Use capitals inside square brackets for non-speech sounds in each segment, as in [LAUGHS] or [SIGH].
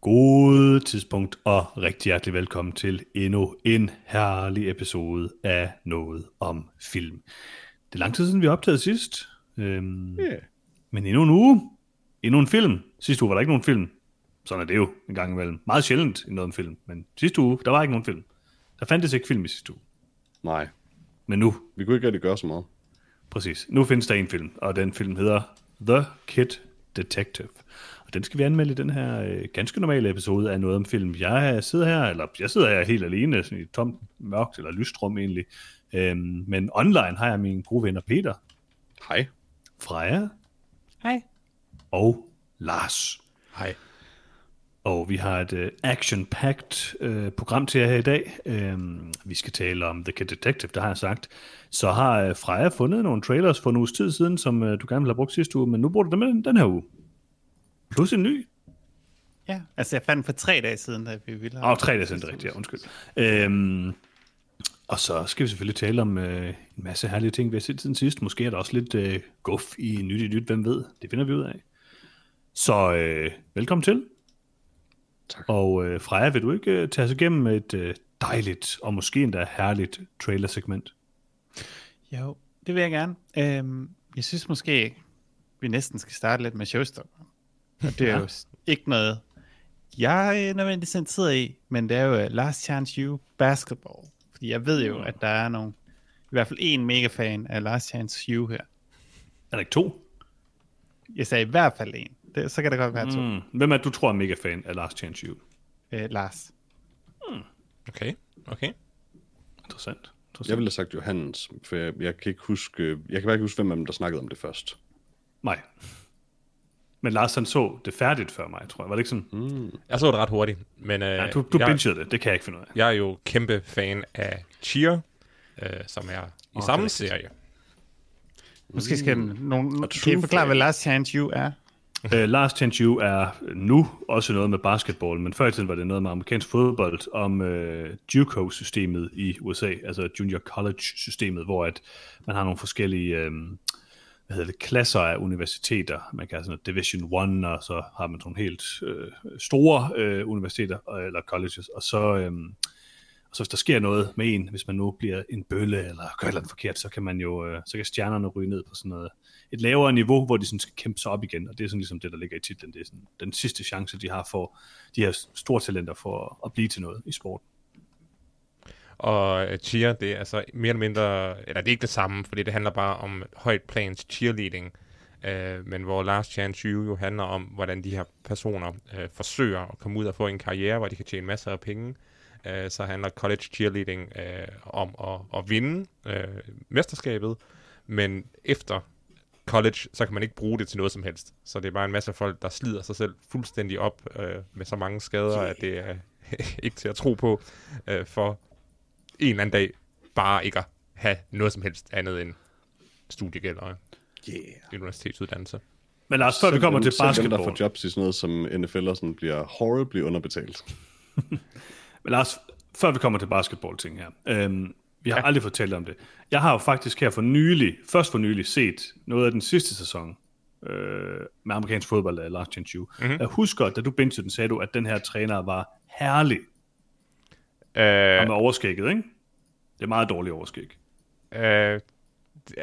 God tidspunkt, og rigtig hjertelig velkommen til endnu en herlig episode af Noget om Film. Det er lang tid siden, vi har optaget sidst. Øhm, Yeah. Men endnu en uge, endnu en film. Sidste uge var der ikke nogen film. Sådan er det jo en gang imellem. Meget sjældent i noget om film. Men sidste uge, der var ikke nogen film. Der fandtes ikke film i sidste uge. Nej, Men nu, vi kunne ikke rigtig gøre så meget. præcis. Nu findes der en film, og den film hedder The Kid Detective. Og den skal vi anmelde i den her øh, ganske normale episode af noget om film. Jeg sidder her, eller jeg sidder her helt alene, sådan i et tomt, mørkt eller lystrum egentlig. Øhm, men online har jeg min gode venner Peter, Hej. Freja Hej. og Lars. Hej. Og vi har et uh, action-packed uh, program til jer her i dag. Um, vi skal tale om The Kid Detective, det har jeg sagt. Så har uh, Freja fundet nogle trailers for en uges tid siden, som uh, du gerne ville have brugt sidste uge, men nu bruger du dem den, den her uge. Plus en ny. Ja, altså jeg fandt den for tre dage siden, da vi ville Åh, oh, tre dage siden, det er rigtigt, ja, undskyld. Um, og så skal vi selvfølgelig tale om uh, en masse herlige ting, vi har set siden sidst. Måske er der også lidt uh, guf i nyt i nyt, hvem ved. Det finder vi ud af. Så uh, velkommen til. Tak. Og øh, Freja, vil du ikke øh, tage os igennem et øh, dejligt og måske endda herligt trailer-segment? Jo, det vil jeg gerne. Øhm, jeg synes måske, vi næsten skal starte lidt med Showstopper. Og det er jo s- ikke noget, jeg er nødvendigvis interesseret i, men det er jo uh, Last Chance You Basketball. Fordi jeg ved jo, at der er nogle, i hvert fald en mega fan af Last Chance You her. Er der ikke to? Jeg sagde i hvert fald en. Det, så kan det godt være to. Mm. Hvem er du tror er mega fan af Last Chance You? Øh, Lars. Okay, okay. Interessant. Interessant. Jeg ville have sagt Johannes, for jeg, jeg kan ikke huske, jeg kan bare ikke huske, hvem af dem, der snakkede om det først. Nej. Men Lars han så det færdigt før mig, tror jeg. Var det ikke sådan? Mm. Jeg så det ret hurtigt, men øh, Ja, du du jeg, bingede det. Det kan jeg ikke finde ud af. jeg er jo kæmpe fan af Cheer, øh, som er i er samme serie. Måske skal den, nogen, Og kan I forklare, hvad. Last Chance You er? [LAUGHS] Uh, Last Chance You er nu også noget med basketball, men før i tiden var det noget med amerikansk fodbold om uh, JUCO-systemet i USA, altså Junior College-systemet, hvor at man har nogle forskellige um, hvad hedder det, klasser af universiteter. Man kan have sådan noget Division 1, og så har man nogle helt øh, store øh, universiteter, øh, eller colleges, og så, øh, og så hvis der sker noget med en, hvis man nu bliver en bølle, eller gør et eller andet forkert, så kan man jo, øh, så kan stjernerne ryge ned på sådan noget, et lavere niveau, hvor de sådan skal kæmpe sig op igen, og det er sådan ligesom det, der ligger i titlen. Det er sådan den sidste chance, de har for de her store talenter for at blive til noget i sporten. Og øh, Cheer, det er altså mere eller mindre, eller det er ikke det samme, fordi det handler bare om højt plans cheerleading, øh, men hvor Last Chance You jo handler om, hvordan de her personer øh, forsøger at komme ud og få en karriere, hvor de kan tjene masser af penge. Øh, så handler college cheerleading øh, om at, at vinde øh, mesterskabet, men efter college, så kan man ikke bruge det til noget som helst. Så det er bare en masse folk, der slider sig selv fuldstændig op øh, med så mange skader, at det er [LAUGHS] ikke til at tro på øh, for en eller anden dag bare ikke at have noget som helst andet end studiegæld og Yeah. universitetsuddannelse. Men Lars, før vi kommer til Selv dem, der basketball, får jobs i sådan noget som NFL og sådan, bliver horribly underbetalt. [LAUGHS] Men Lars, før vi kommer til basketball-ting her. Øhm, vi har ja. Aldrig fortalt om det. Jeg har jo faktisk her for nylig, først for nylig, set noget af den sidste sæson øh, med amerikansk fodbold af Last Chance You. Mm-hmm. Jeg husker, da du bingede den, sagde du, at den her træner var herlig. Øh, Og med overskægget, ikke? Det er meget dårligt overskæg. øh,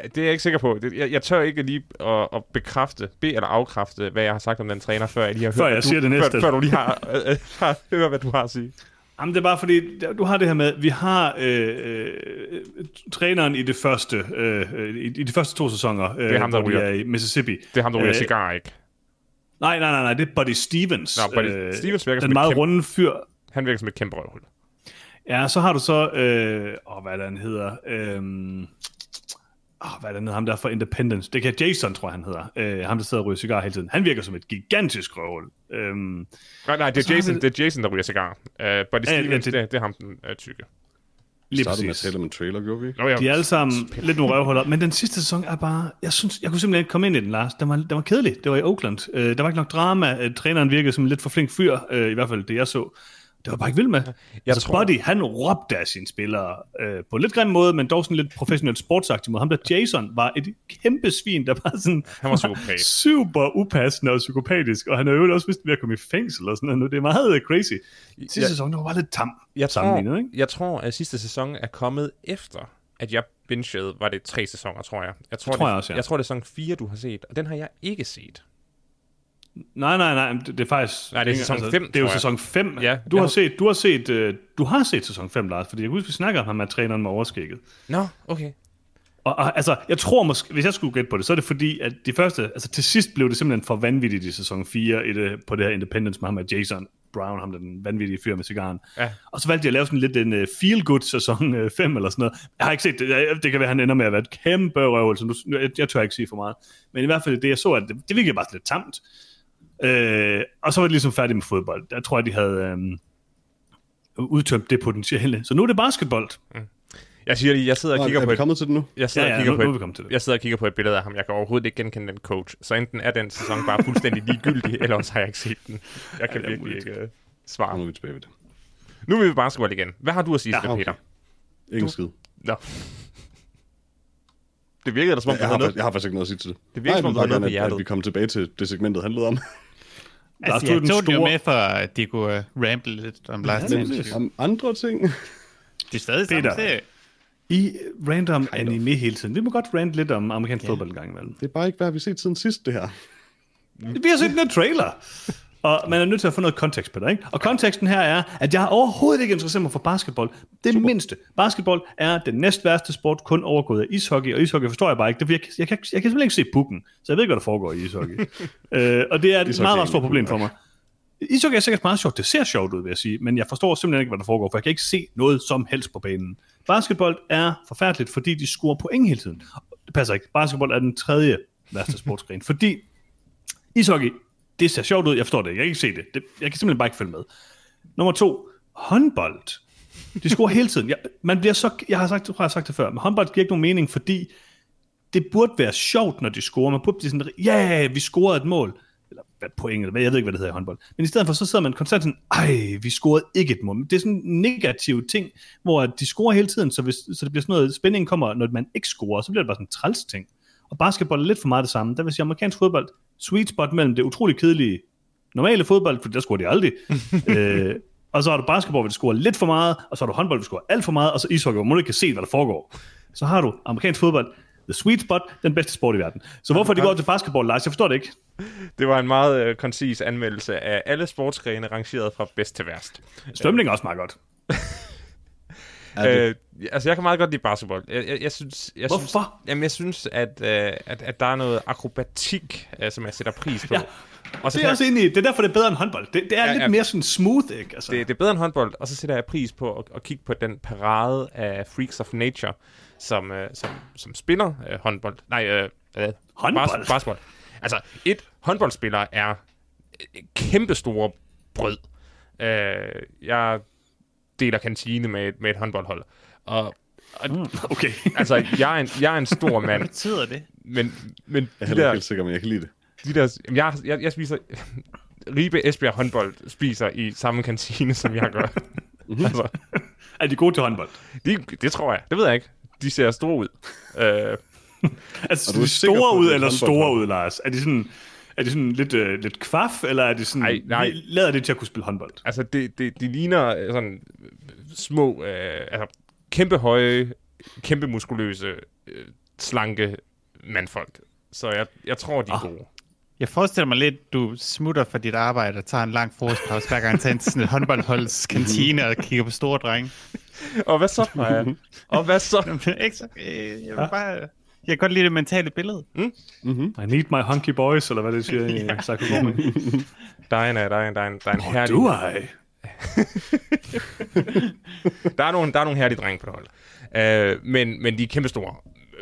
det er jeg ikke sikker på. Det, jeg, jeg tør ikke lige at, at bekræfte, be eller afkræfte, hvad jeg har sagt om den træner, før jeg lige har Før hørt, jeg hvad siger du, det næste. Før, før du lige har, øh, øh, har hørt, hvad du har at sige. Jamen, det er bare fordi, du har det her med, vi har øh, øh, træneren i det første, øh, øh, i, i de første to sæsoner, øh, er ham, der ryger. er i Mississippi. Det er ham, der ryger Øh, cigar, ikke? Nej, nej, nej, nej, det er Buddy Stevens. Nå, Buddy Stevens virker som Den et meget kæmpe- runde fyr. Han virker som et kæmpe røvhul. Ja, så har du så, øh, åh, hvad er det, han hedder? Øhm, åh, hvad er det? Ham der for Independence. Det kan Jason, tror jeg, han hedder. Øh, ham, der sidder og ryger cigar hele tiden. Han virker som et gigantisk røvhul. Øhm, Nej, nej, det er Jason, vi- det er Jason der ryger cigar. Uh, Buddy Ja, ja, Stevens, det- det, det, er ham, den uh, tykke. Lige startede med at præcis. tale om en trailer, gjorde vi ikke? Nå, ja. De er alle sammen lidt nogle røvhuller, men den sidste sæson er bare, jeg synes, jeg kunne simpelthen ikke komme ind i den, Lars. Den var, den var kedelig. Det var i Oakland. Øh, der var ikke nok drama. Øh, træneren virkede som en lidt for flink fyr, øh, i hvert fald det jeg så. Det var bare ikke vild med. Jeg altså, tror- Buddy, han råbte af sine spillere øh, på en lidt grim måde, men dog sådan lidt professionelt sportsagtig måde. Ham der Jason var et kæmpe svin, der var sådan Han var psykopat. [LAUGHS] super upassende og psykopatisk, og han er jo også vist ved at komme i fængsel og sådan noget nu. Det er meget øh, crazy. Sidste Jeg- sæson, det var bare lidt tam Jeg tror, ikke? jeg tror, at sidste sæson er kommet efter, at jeg bingede, var det tre sæsoner, tror jeg. Jeg tror, tror det, jeg også, ja. Jeg tror, det er sæson 4, du har set, og den har jeg ikke set. Nej, nej, nej, det, det er faktisk... Nej, det er sæson fem, Det er jo sæson 5. Ja, du, har set, du har set, uh, du har set sæson 5, Lars, fordi jeg kan huske, vi snakker om ham med træneren med overskægget. Nå, okay. Og, og altså, jeg tror måske, hvis jeg skulle gætte på det, så er det fordi, at de første, altså til sidst blev det simpelthen for vanvittigt i sæson 4 i det, på det her Independence med ham med Jason Brown, ham der den vanvittige fyr med cigaren. Ja. Og så valgte jeg at lave sådan lidt en uh, feel-good sæson 5 eller sådan noget. Jeg har ikke set det. Jeg, det kan være, at han ender med at være et kæmpe røvel, så nu, jeg, jeg tør ikke sige for meget. Men i hvert fald det, jeg så, at det, det virkede bare lidt tamt. Øh, og så var det ligesom færdigt med fodbold. Der tror jeg, de havde øhm, udtømt det potentiale. Så nu er det basketball. Jeg siger lige, jeg sidder og Nå, kigger er på vi et, kommet til det nu? jeg sidder Ja, og ja, kigger nu- på nu er et, vi til det. jeg sidder og kigger på et billede af ham. Jeg kan overhovedet ikke genkende den coach. Så enten er den sæson bare [LAUGHS] fuldstændig ligegyldig, eller også har jeg ikke set den. Jeg kan er virkelig muligt. ikke uh, Og svare. nu er vi tilbage ved det. Nu er vi basketball igen. Hvad har du at sige til Ja, det, okay. Peter? Ingen skid. Nå. Det virkede da som om, du Jeg har, havde noget. faktisk, jeg har faktisk ikke noget at sige til det. Det virker, som om du vil noget på hjertet. at vi kommer tilbage til det, segmentet handlede om. Lars, Altså, er jeg den tog den jo med, for at de kunne uh, ramble lidt om Lars Ja, om andre ting. Det er stadig samme Peter. serie. I random anime hele tiden. Vi må godt rant lidt om amerikansk fodbold en gang imellem. Det er bare ikke, hvad vi har set siden sidst, det her. Vi har set den her trailer. Og man er nødt til at få noget kontekst på det, ikke? Og konteksten her er, at jeg overhovedet ikke interesserer mig for basketball. Det Super. mindste. Basketball er den næst værste sport, kun overgået af ishockey, og ishockey forstår jeg bare ikke. Det, jeg, jeg, kan, jeg kan simpelthen ikke se pukken, så jeg ved ikke, hvad der foregår i ishockey. [LAUGHS] øh, og det er et Ishockey meget, meget stort problem for mig. Ishockey er sikkert meget sjovt. Det ser sjovt ud, vil jeg sige. Men jeg forstår simpelthen ikke, hvad der foregår, for jeg kan ikke se noget som helst på banen. Basketball er forfærdeligt, fordi de scorer point hele tiden. Det passer ikke. Basketball er den tredje værste sportsgren, fordi ishockey, det ser sjovt ud. Jeg forstår det ikke. Jeg kan ikke se det. det jeg kan simpelthen bare ikke følge med. Nummer to, håndbold. De scorer hele tiden. Jeg, man bliver så, jeg har sagt, jeg har sagt det før, men håndbold giver ikke nogen mening, fordi det burde være sjovt, når de scorer. Man burde blive sådan, ja, vi scorede et mål. Eller hvad point, eller hvad, jeg ved ikke, hvad det hedder i håndbold. Men i stedet for, så sidder man konstant sådan, ej, vi scorede ikke et mål. Det er sådan en negativ ting, hvor de scorer hele tiden, så, hvis, så det bliver sådan noget, spænding kommer, når man ikke scorer, så bliver det bare sådan en træls ting. Og basketball er lidt for meget det samme. Der vil sige, amerikansk fodbold, sweet spot mellem det utrolig kedelige normale fodbold, for der scorer de aldrig. [LAUGHS] øh, og så har du basketball, hvor du scorer lidt for meget, og så har du håndbold, hvor du scorer alt for meget, og så ishockey, hvor man ikke kan se, hvad der foregår. Så har du amerikansk fodbold, the sweet spot, den bedste sport i verden. Så hvorfor de går til basketball, Lars, jeg forstår det ikke. Det var en meget øh, koncis anmeldelse af alle sportsgrene rangeret fra bedst til værst. Svømning er også meget godt. [LAUGHS] Øh, altså, jeg kan meget godt lide basketball. Jeg, jeg, jeg synes, jeg Synes, Hvorfor? jamen, jeg synes, at, øh, at, at der er noget akrobatik, øh, som jeg sætter pris på. Ja. Og så Det er også enig i. Det er derfor, det er bedre end håndbold. Det, det er Ja, lidt ja. mere sådan smooth, ikke? Altså, det, det er bedre end håndbold, og så sætter jeg pris på at, at kigge på den parade af Freaks of Nature, som, øh, som, som spiller øh, håndbold. Nej, øh, øh, Håndbold? Bas, basketball. Altså, et håndboldspiller er øh, kæmpe store brød. Øh, jeg deler kantine med, et- med et håndboldhold. Og, og okay. altså, jeg er en, jeg er en stor [LAUGHS] Hvad mand, betyder det? men, men Jeg er de der, helt sikker, men jeg kan lide det. de der, jeg, jeg, jeg spiser... Ribe Esbjerg håndbold spiser i samme kantine, som jeg gør. altså, er de gode til håndbold? de, det tror jeg. Det ved jeg ikke. De ser store ud. Øh, [LAUGHS] Altså, du er de store ud er eller store ud, Lars? Er de sådan, er de sådan lidt, øh, lidt kvaf, eller er de sådan, Ej, nej. vi lader det til at kunne spille håndbold? altså, det, det, de ligner øh, sådan små, øh, altså kæmpe høje, kæmpe muskuløse, øh, slanke mandfolk. Så jeg, jeg tror, de er Ah. gode. Jeg forestiller mig lidt, du smutter fra dit arbejde og tager en lang frokostpause, hver gang tager til sådan et håndboldholds [LAUGHS] kantine og kigger på store drenge. Og hvad så, Maja? Og hvad så? [LAUGHS] Ikke så, øh, jeg vil bare... Jeg kan godt lide det mentale billede. I need my hunky boys, eller hvad det siger i ja. Sakogomi. [LAUGHS] Der er en, der er en, der er en, der er en herlig... Do I? Der er nogle, der er nogle herlige drenge på det hold. Øh, men, men de er kæmpe store.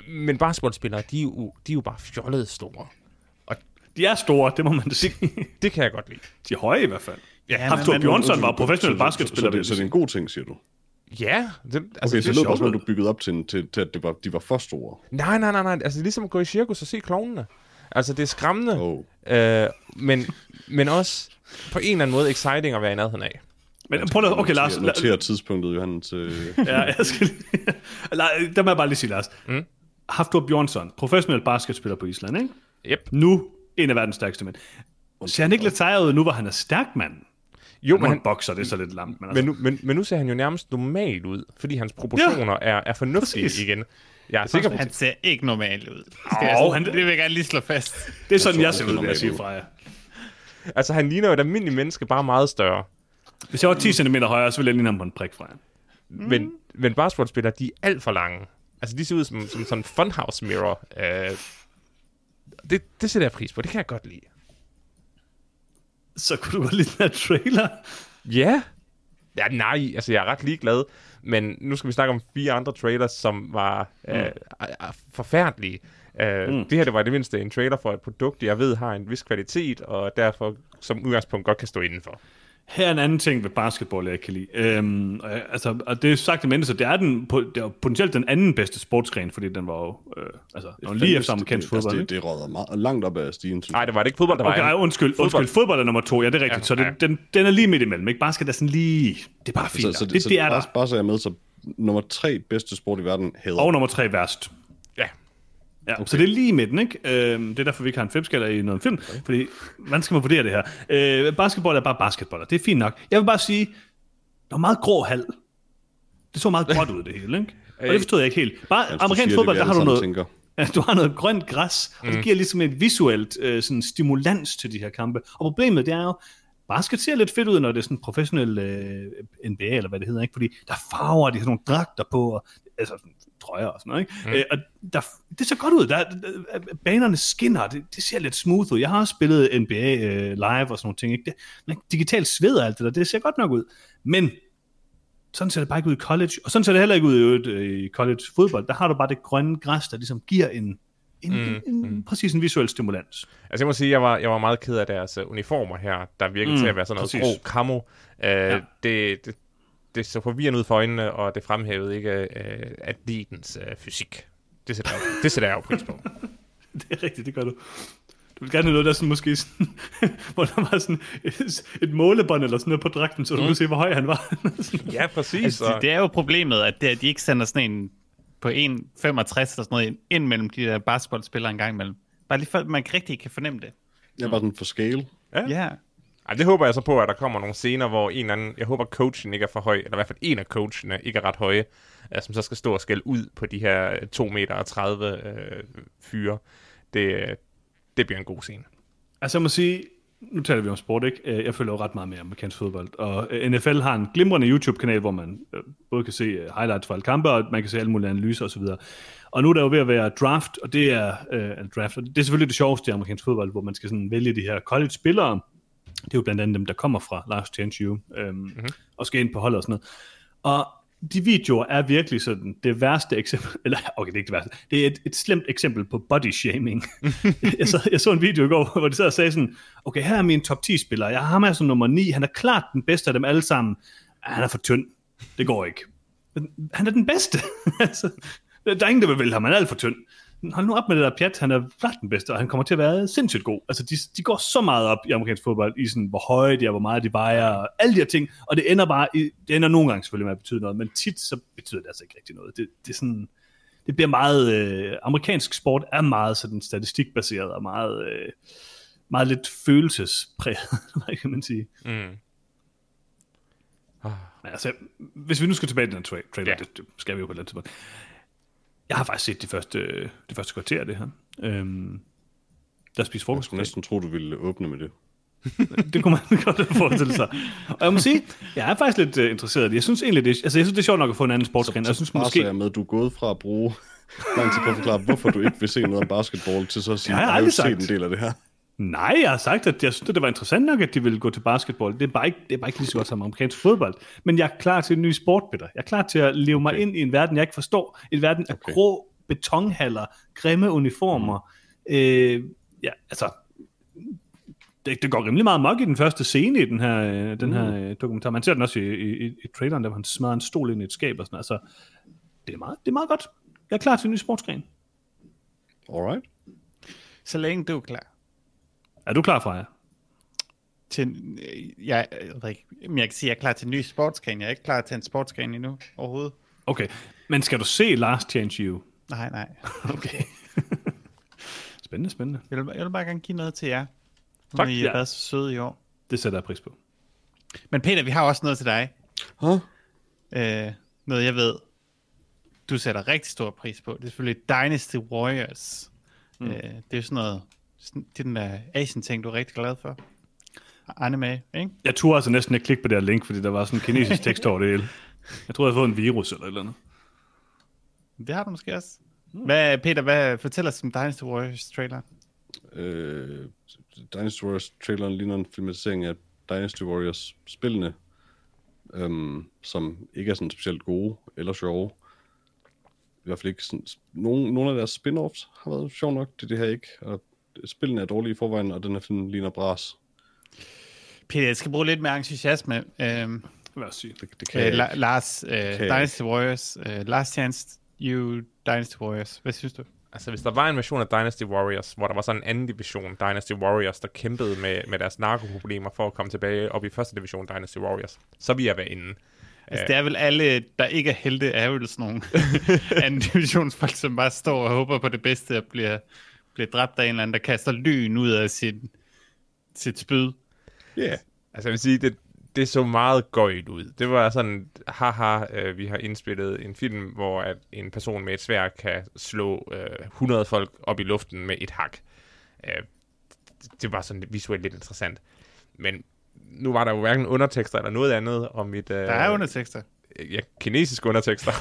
Men basketballspillere, de er jo, de er jo bare fjollede store. De er store, det må man da sige. [LAUGHS] Det kan jeg godt lide. De er høje i hvert fald. Ja, Ham Thor Bjørnsson var professionel Så- så-. Så, så det er en god ting, siger du? Ja, det, altså, Okay, så det, det lød bare som om, du byggede op til, til, til at det var, de var for store. nej, nej, nej, nej, altså det er ligesom at gå i cirkus og se klovnene. Altså det er skræmmende, Oh. øh, men, men også på en eller anden måde exciting at være i nærheden af. Men prøv at, okay Lars, Noter, tidspunktet, Johan, til... Ja, jeg skal lige... [LAUGHS] Der må jeg bare lige sige, Lars. Mm. Haftor Bjørnsson, professionel basketspiller på Island, ikke? Yep. Nu en af verdens stærkeste mænd. Ser han ikke lidt sejret ud nu, hvor han er stærk mand? Jo, Men han han, bokser, det er så lidt lamt. Men, altså, men, nu, men, men nu ser han jo nærmest normal ud, fordi hans proportioner ja, er, er fornuftige præcis. igen. Jeg er sikker på, Han ser ikke normal ud. Skal Åh, jeg, sådan- han- det vil jeg gerne lige slå fast. det er sådan, jeg ser det ud, vil jeg sige fra jer. altså han ligner jo et almindeligt menneske, bare meget større. Hvis jeg var 10 cm højere, så ville jeg ligne ham på en prik fra jer. Mm. Men, men basketballspillere, de er alt for lange. Altså de ser ud som, som sådan en funhouse mirror. Øh, det, det sætter jeg pris på, det kan jeg godt lide. Så kunne du godt lide den her trailer. Ja. Ja, nej, altså jeg er ret ligeglad. Men nu skal vi snakke om fire andre trailers, som var øh, er- er forfærdelige. Uh, mm. Det her det var det mindste en trailer for et produkt, jeg ved har en vis kvalitet, og derfor som udgangspunkt godt kan stå indenfor. Her er en anden ting ved basketball, jeg kan lide. Øhm, og, altså, og det er sagt det så det er, den, det er potentielt den anden bedste sportsgren, fordi den var jo øh, altså, den var lige efter amerikansk fodbold. Altså, ikke? det, det råder meget, langt op ad stigen, Nej, det var det ikke fodbold, der var Okay, ej, undskyld, fodbold. undskyld, fodbold er nummer to, ja, det er rigtigt, Ja, så det, ja. den, den er lige midt imellem, ikke? Basket er sådan lige, det er bare fint, Så, så, det, det, så det, er bare, der. bare så jeg med, så nummer tre bedste sport i verden hedder... Og nummer tre værst. Ja. Okay. så det er lige i midten, ikke? Øhm, det er derfor, vi ikke har en femskaller i noget film, okay. fordi, hvordan skal man vurdere det her? Øh, basketball er bare basketball, det er fint nok. Jeg vil bare sige, der var meget grå hal. Det så meget [LAUGHS] gråt ud, det hele, ikke? Og det forstod jeg ikke helt. Bare du amerikansk fodbold, det, der har du noget... Tænker. [LAUGHS] Du har noget grønt græs, og det giver ligesom et visuelt øh, sådan stimulans til de her kampe. Og problemet det er jo, basket ser lidt fedt ud, når det er sådan professionel øh, NBA, eller hvad det hedder, ikke? Fordi der er farver, de har nogle dragter på, og, altså trøjer og sådan noget, ikke? Mm. Øh, og der, det ser godt ud. Der, der, banerne skinner, det, det ser lidt smooth ud. Jeg har også spillet NBA øh, live og sådan nogle ting, ikke? Det, men digitalt sved og alt det der, det ser godt nok ud. Men sådan ser det bare ikke ud i college, og sådan ser det heller ikke ud i, øh, i college fodbold. Der har du bare det grønne græs, der ligesom giver en, en, mm, en, en præcis en visuel stimulans. Altså jeg må sige, jeg var, jeg var meget ked af deres uh, uniformer her, der virkede Mm, mm, til at være sådan noget præcis. grå camo. Uh, ja. det, det, det så forvirrende ud for øjnene, og det fremhævede ikke uh, atletens uh, fysik. Det sætter, jeg, det sætter jeg jo pris på. [LAUGHS] Det er rigtigt, det gør du. Du vil gerne have noget, der er sådan måske sådan, [LAUGHS] hvor der var sådan et, et målebånd eller sådan noget på dragten, så du mm. kunne se, hvor høj han var. [LAUGHS] Ja, præcis. Altså, og, det, det er jo problemet, at, det, at de ikke sender sådan en på 1,65 eller sådan noget ind mellem de der basketballspillere en gang imellem. Bare lige for, at man rigtig kan fornemme det. Er bare sådan for scale. Ja. ja. Ej, det håber jeg så på, at der kommer nogle scener, hvor en eller anden, jeg håber coachen ikke er for høj, eller i hvert fald en af coachene ikke er ret høje, øh, som så skal stå og skælde ud på de her øh, 2 meter og 30 øh, fyre. Det, øh, det bliver en god scene. Altså jeg må sige, nu taler vi om sport, ikke? Øh, jeg følger jo ret meget med amerikansk fodbold, og NFL har en glimrende YouTube-kanal, hvor man både kan se highlights fra alle kampe, og man kan se alle mulige analyser osv. Og nu er der jo ved at være draft, og det er, øh, draft, og det er selvfølgelig det sjoveste i amerikansk fodbold, hvor man skal sådan vælge de her college-spillere. Det er jo blandt andet dem, der kommer fra Last Chance U, øhm, mm-hmm. og skal ind på holdet og sådan noget. Og de videoer er virkelig sådan det værste eksempel, [LAUGHS] eller okay, det er ikke det værste, det er et, et slemt eksempel på body shaming. [LAUGHS] jeg, så, jeg så en video i går, hvor de sad og sagde sådan, okay, her er min top 10 spiller, jeg har ham her som nummer 9, han er klart den bedste af dem alle sammen, "Ah, han er for tynd, det går ikke. Han er den bedste. [LAUGHS] altså, der er ingen, der vil vælge ham, han er alt for tynd. Hold nu op med det der pjat, han er klart den bedste, og han kommer til at være sindssygt god. Altså, de, de går så meget op i amerikansk fodbold, i sådan, hvor høje de er, hvor meget de vejer, og alle de her ting, og det ender bare, i, det ender nogle gange selvfølgelig med at betyde noget, men tit så betyder det altså ikke rigtig noget. Det, det er sådan, det bliver meget, øh, amerikansk sport er meget sådan statistikbaseret, og meget, øh, meget lidt følelsespræget, [LAUGHS] hvad kan man sige. Mm. Ah. Men altså, hvis vi nu skal tilbage til den tra- trailer, Ja. det, det, skal vi jo på et tidspunkt. Jeg har faktisk set de første, de første kvarter af det her. Øhm, der spiser Jeg frokost. skulle næsten tro, du ville åbne med det. [LAUGHS] Det kunne man godt forestille sig. Og jeg må sige, jeg er faktisk lidt uh, interesseret i det. Jeg synes egentlig, det, altså, jeg synes, det er sjovt nok at få en anden sportsgren. Jeg synes måske... jeg med, at du er gået fra at bruge [LAUGHS] lang tid på at forklare, hvorfor du ikke vil se noget om basketball, til så at sige, Det jeg jeg har aldrig set sagt. en del af det her. Nej, jeg har sagt, at jeg synes, at det var interessant nok, at de ville gå til basketball. Det er bare ikke, det er bare ikke lige så godt som amerikansk fodbold. Men jeg er klar til en ny sport, Peter. Jeg er klar til at leve mig ind i en verden, jeg ikke forstår. En verden af Okay. grå betonhaller, grimme uniformer. Mm. Øh, ja, altså, det, det går rimelig meget mok i den første scene i den her, øh, den her øh, dokumentar. Man ser den også i, i, i, i traileren, der han smadrer en stol ind i et skab og sådan Altså, det er meget, det er meget godt. Jeg er klar til en ny sportsgren. Alright. Så længe du er klar. Er du klar, Freja? Til, øh, jeg, jeg, jeg kan sige, at jeg er klar til en ny sportsgren. Jeg er ikke klar til en sportsgren endnu overhovedet. Okay, men skal du se Last Chance You? Nej, nej. [LAUGHS] Okay. [LAUGHS] spændende, spændende. Jeg vil, jeg vil bare gerne give noget til jer. Tak, har I ja. været så søde i år. Det sætter jeg pris på. Men Peter, vi har også noget til dig. Huh? Øh, noget jeg ved, du sætter rigtig stor pris på. Det er selvfølgelig Dynasty Warriors. Mm. Øh, det er jo sådan noget, den der Asian-ting, du er rigtig glad for. Anime, ikke? Jeg turde altså næsten ikke klikke på det her link, fordi der var sådan en kinesisk tekst over det hele. Jeg troede, jeg havde fået en virus eller et eller andet. Det har du måske også. Hvad, Peter, hvad fortæl os om Dynasty Warriors trailer? Øh, Dynasty Warriors traileren ligner en filmatisering af Dynasty Warriors spillene, øhm, som ikke er sådan specielt gode eller sjove. I hvert fald ikke sådan, nogle, nogle af deres spin-offs har været sjov nok, det er det her ikke. Og spillene er dårlige i forvejen, og den her film ligner bras. Peter, jeg skal bruge lidt mere entusiasme. Øhm, Lad os sige. Det, det kan øh, jeg La- ikke. Lars, øh, jeg Dynasty Warriors, øh, Last Chance You Dynasty Warriors. Hvad synes du? Altså, hvis der var en version af Dynasty Warriors, hvor der var sådan en anden division, Dynasty Warriors, der kæmpede med, med deres narkoproblemer for at komme tilbage op i første division Dynasty Warriors, så ville jeg være inde. Altså, det er vel alle, der ikke er helte, er vel sådan nogle [LAUGHS] [LAUGHS] anden divisionsfolk, som bare står og håber på det bedste og bliver, bliver dræbt af en eller anden, der kaster lyn ud af sit, sit spyd. Ja, yeah. Altså, jeg vil sige, det, det så meget gøjt ud. Det var sådan, haha, øh, vi har indspillet en film, hvor at en person med et svær kan slå øh, 100 folk op i luften med et hak. Øh, det, var sådan visuelt lidt interessant. Men nu var der jo hverken undertekster eller noget andet om mit... Øh, Der er undertekster. Ja, kinesiske undertekster.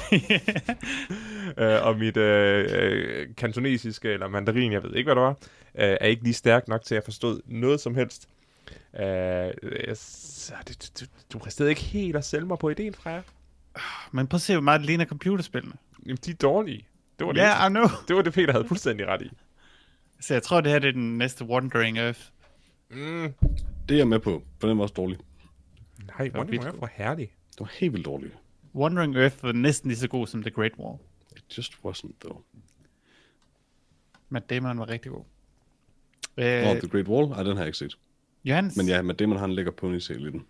[LAUGHS] øh, og mit øh, øh, kantonesiske eller mandarin, jeg ved ikke, hvad det var, øh, er ikke lige stærk nok til at forstå noget som helst. Øh, jeg, så det, du, du stadig ikke helt at sælge mig på ideen, Freja. Men prøv at se, hvor meget det ligner computerspillene. Jamen, de er dårlige. Det var det, Ja, yeah, I know. det, var det Peter havde fuldstændig ret i. Så jeg tror, det her det er den næste Wandering Earth. Mm, det er jeg med på, for den var også dårlig. nej, hvor vildt er for herlig. Det var helt vildt dårlig. Wandering Earth var næsten lige så god som The Great Wall. It just wasn't, though. Matt Damon var rigtig god. Nå, Øh, The Great Wall? Ej, den har jeg ikke set. Johannes, Men ja, Matt Damon har en lækker ponytail i den.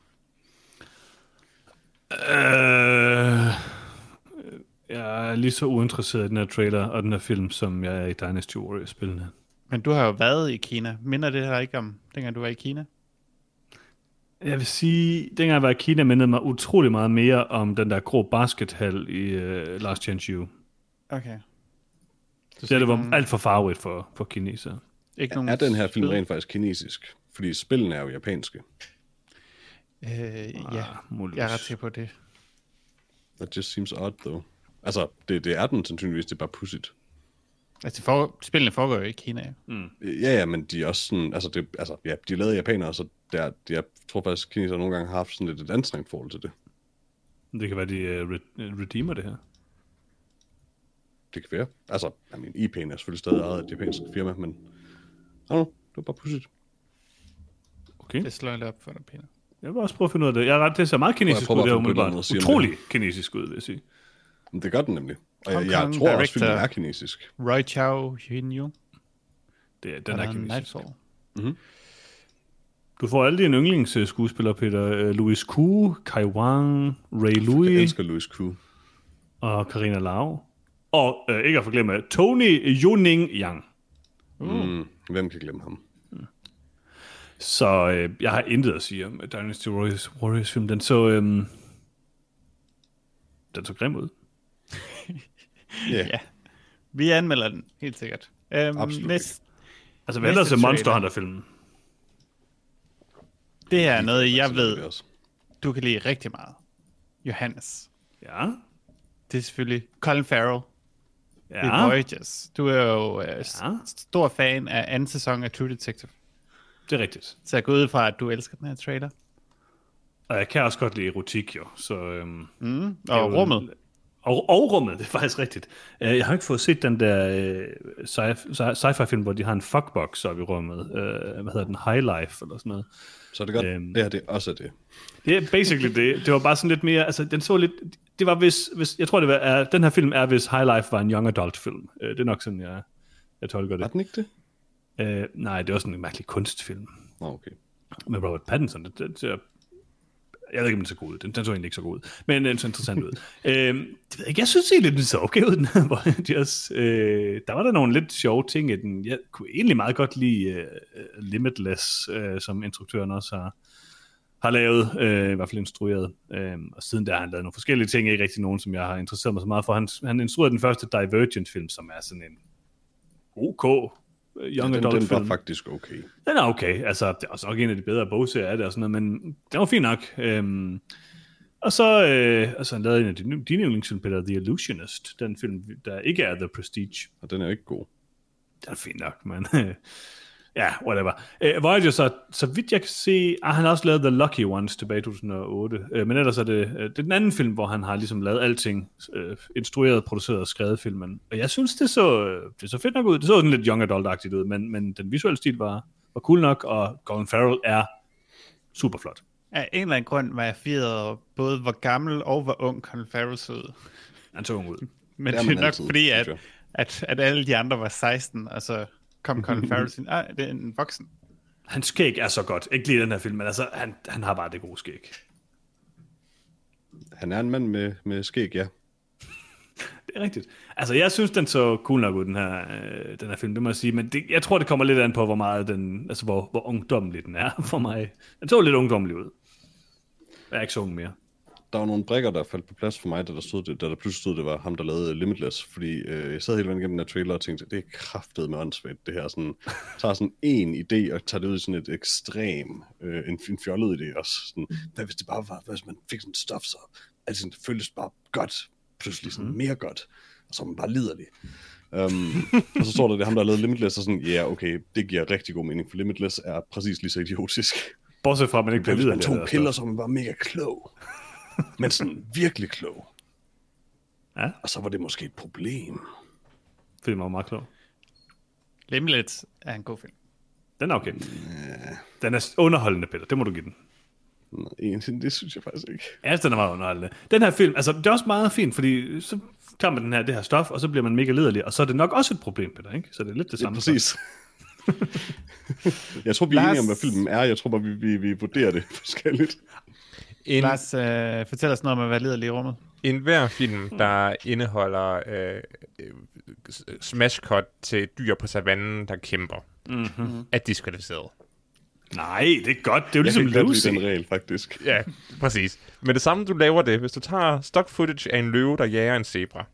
Øh, jeg er lige så uinteresseret i den her trailer og den her film, som jeg er i Dynasty Warriors-spillene. men du har jo været i Kina. Minder det her ikke om, dengang du var i Kina? Jeg vil sige, dengang jeg var i Kina, mindede mig utrolig meget mere om den der grå baskethal i uh, Last Chance U. Okay. Du Det, det var nogen, alt for farverigt for, for kinesere. ikke nogen Er den her film rent faktisk kinesisk? Fordi spillene er jo japanske. Øh, ja, Ah, jeg er ret på det. That just seems odd, though. Altså, det, det er den sandsynligvis, det er bare pudsigt. Altså, for, spillene foregår jo i Kina. jo. Ja, ja, men de er også sådan, altså, det, altså ja, de er lavet af japanere, så der, de, jeg tror faktisk, kinesere nogle gange har haft sådan lidt et anstrengt forhold til det. Det kan være, de uh, re- redeemer det her. Det kan være. Altså, I mean, IP'en er selvfølgelig stadig ejet af et japansk firma, men... I don't know, det var bare pudsigt. Okay. Det slår jeg lige op for dig, Peter. Jeg vil også prøve at finde ud af det. Jeg er ret, det ser meget kinesisk ud, det er umiddelbart. Utrolig kinesisk ud, vil jeg sige. Men det gør den nemlig. Og jeg, jeg tror også, filmen er kinesisk. Roy Chow Yun Det, er- den er kinesisk. Nightfall. Du får alle dine yndlingsskuespillere, Peter. Øh, Louis Koo, Kai Wang, Ray Jeg Louis elsker Louis Koo. og Karina Lau. Og øh, ikke at forglemme, Tony Yuning Yang. Mm, hvem kan glemme ham? Så øh, jeg har intet at sige om Dynasty Warriors, Warriors film. Den så, øh, den så grim ud. Yeah. [LAUGHS] Ja. Vi anmelder den, helt sikkert. Um, Absolut næst, Altså, venter Næste til Monster. Hunter-filmen. Det her er noget, jeg ved, du kan lide rigtig meget. Johannes. Ja. Det er selvfølgelig Colin Farrell ja. Ja. Voyages. Du er jo uh, ja. Stor fan af anden sæson af True Detective. Det er rigtigt. Så jeg går ud fra, at du elsker den her trailer. Og jeg kan også godt lide erotik, jo. Så, øhm, Mm. Og rummet. Og, og rummet, det er faktisk rigtigt. Øh, Jeg har ikke fået set den der øh, sci- sci- sci-fi film, hvor de har en fuckbox oppe i rummet. Øh, hvad hedder den? High Life eller sådan noget. Så er det godt, Øhm. øhm. det er også det. Det er basically det. Det var bare sådan lidt mere, altså den så lidt, det var hvis, hvis jeg tror det var, er, den her film er, hvis High Life var en young adult film. Øh, det er nok sådan, jeg, jeg tolker Var det. den ikke det? Øh, nej, det var sådan en mærkelig kunstfilm. Okay. med Robert Pattinson. Det, det, det, jeg ved ikke, om den så god ud. Den, den så egentlig ikke så god ud. Men øh, den så interessant ud. [LAUGHS] øhm, det ved jeg ikke. Jeg synes egentlig, den så okay ud. Den her, [LAUGHS] Voyagers. øh, der var der nogle lidt sjove ting i den. Jeg kunne egentlig meget godt lide uh, Limitless, uh, som instruktøren også har, har lavet, øh, i hvert fald instrueret. Øh, og siden der har han lavet nogle forskellige ting, ikke rigtig nogen, som jeg har interesseret mig så meget for. Han, han instruerede den første Divergent-film, som er sådan en OK young Ja, den, adult den var faktisk okay. Den er okay. Altså, det er også nok en af de bedre bogserier af det og sådan noget, men den var fin nok. Øhm, og så øh, altså, han lavede en af dine, dine yndlingsfilm, Peter, The Illusionist. Den film, der ikke er The Prestige. Og den er ikke god. Den er fin nok, men... [LAUGHS] ja, whatever. Øh, Voyager, så, så vidt jeg kan se... Ah, han har også lavet The Lucky Ones tilbage i 2008. Øh, men ellers er det, øh, det er den anden film, hvor han har ligesom lavet alting. Øh, instrueret, produceret og skrevet filmen. Og jeg synes, det så, det så fedt nok ud. Det så sådan lidt young adult-agtigt ud, men, men den visuelle stil var, var cool nok, og Colin Farrell er super flot. Af en eller anden grund var jeg firet både hvor gammel og hvor ung Colin Farrell så ud. Han så ung ud. Men Det er er nok altid, fordi, at, at, at alle de andre var 16, og så kom Colin Farrell sagde, ah, det er en voksen. Hans skæg er så godt. Ikke lige den her film, men altså, han, han har bare det gode skæg. Han er en mand med, med skæg, ja. [LAUGHS] Det er rigtigt. Altså, jeg synes, den så cool nok ud, den her, øh, den her film, det må jeg sige. Men det, jeg tror, det kommer lidt an på, hvor meget den, altså, hvor, hvor ungdommelig den er [LAUGHS] for mig. Den så lidt ungdommelig ud. Jeg er ikke så ung mere. Der var nogle brikker, der faldt på plads for mig, da der, stod det, da der pludselig stod, det var ham, der lavede Limitless. Fordi øh, jeg sad hele vejen igennem den her trailer og tænkte, det er kraftet med åndssvagt, det her. Sådan, [LAUGHS] tager sådan en idé og tager det ud i sådan et ekstrem, øh, en, en fjollet idé også. Sådan, hvad hvis det bare var, hvad hvis man fik sådan stof, så altså, det føltes bare godt. Pludselig sådan mere godt. Og så var man bare liderlig. Um, [LAUGHS] og så står der, det er ham, der har lavet Limitless, og sådan, ja, yeah, okay, det giver rigtig god mening, for Limitless er præcis lige så idiotisk. Bortset fra, at man ikke bliver liderlig. man tog piller, altså. så var man bare mega klog. Men sådan virkelig klog. Ja. Og så var det måske et problem. Fordi man var meget klog. Limlet er en god film. Den er okay. Den er underholdende, Peter. Det må du give den. Egentlig, det synes jeg faktisk ikke. Ja, den er meget underholdende. Den her film, altså det er også meget fint, fordi så tager man den her, det her stof, og så bliver man mega liderlig, og så er det nok også et problem, Peter, ikke? Så det er lidt det Ja, samme. præcis. [LAUGHS] jeg tror, vi er Lars- enige om, hvad filmen er. Jeg tror bare, vi, vi, vi vurderer det [LAUGHS] forskelligt. En, Lars, øh, fortæl os noget om at være liderlig i rummet. en hver film, der indeholder øh, øh, smash cut til dyr på savannen, der kæmper, mm-hmm. er diskvalificeret. Nej, det er godt. Det er jo Jeg ligesom Lucy. den regel, faktisk. Ja, præcis. Men det samme, du laver det, hvis du tager stock footage af en løve, der jager en zebra,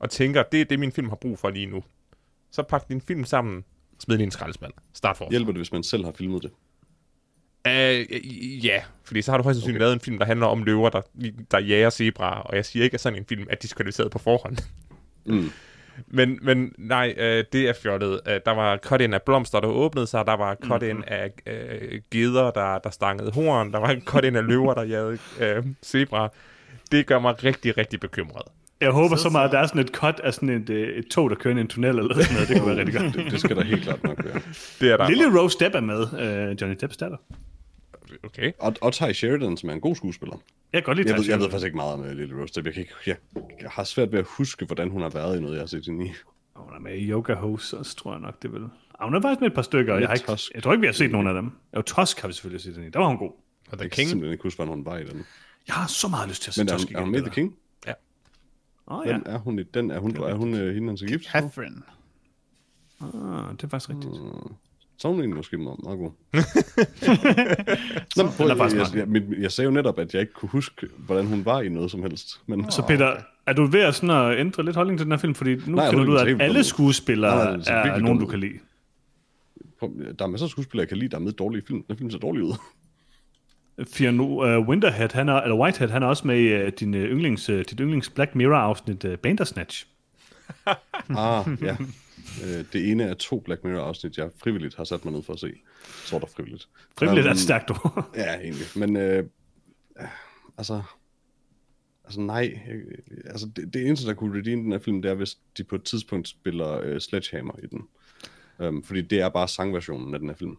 og tænker, det er det, min film har brug for lige nu, så pak din film sammen, smid din skraldespand. Start for. Hjælper det, hvis man selv har filmet det? Uh, ja, fordi så har du højst sandsynligt okay. lavet en film, der handler om løver, der, der jager zebraer, og jeg siger ikke, at sådan en film er diskvalificeret på forhånd. Mm. [LAUGHS] Men, men nej, øh, det er fjollet. Øh, der var cut ind af blomster, der åbnede sig. Der var cut Mhm. ind af øh, geder, der, der stangede horn. Der var cut ind af løver, der jagede øh, zebra. Det gør mig rigtig, rigtig bekymret. Jeg håber så meget, at der er sådan et cut af sådan et, øh, et tog, der kører ind i en tunnel eller sådan noget. Det kunne være rigtig godt. Det, det skal der helt klart nok være. Det er der. Lille Rose Depp er med, øh, Johnny Depps datter. Okay. Og, og Ty Sheridan, som er en god skuespiller. Jeg kan godt lide Jeg ved, jeg ved faktisk ikke meget om uh, Lille Rose Depp. Jeg, kan ikke, jeg, jeg har svært ved at huske, hvordan hun har været i noget, jeg har set hende i. Og Hun er med i Yoga Hose også, tror jeg nok, det vil. Ah, hun er faktisk med et par stykker. Jeg, har ikke, jeg tror ikke, vi har set nogen af dem. Jo, Tusk har vi selvfølgelig set den i. Der var hun god. Og Jeg The kan King. simpelthen ikke huske, hvordan hun var i den. Jeg har så meget lyst til at se Men er, Tusk hun- er hun med The King? Oh, ja. Hvem er hun i den? Er hun, er hun uh, hende, han skal gifte? Catherine. Ah, det er faktisk rigtigt. Så er hun egentlig måske meget, meget god. [LAUGHS] Nå, prøv, er jeg, jeg, jeg, jeg, jeg sagde jo netop, at jeg ikke kunne huske, hvordan hun var i noget som helst. Men Så Peter, er du ved at, sådan at ændre lidt holdning til den her film? Fordi nu Nej, finder du ud er af, at alle skuespillere Nej, nej, er er virkelig nogen, du kan lide. der er masser af skuespillere, jeg kan lide, der er med dårlige film. Den film ser dårlig ud. Fiona uh, Winterhead, han er, eller Whitehead, han er også med i uh, din, uh, yndlings, uh, dit yndlings Black Mirror-afsnit uh, Bandersnatch. [LAUGHS] Ah, ja. Øh, det ene af to Black Mirror-afsnit, jeg frivilligt har sat mig ned for at se. Så er der frivilligt. Frivilligt er Øhm, et stærkt ord. [LAUGHS] Ja, egentlig. Men øh, øh, altså, Altså nej, jeg, altså det, det eneste, der kunne redeem den her film, det er, hvis de på et tidspunkt spiller uh, Sledgehammer i den. Um, fordi det er bare sangversionen af den her film.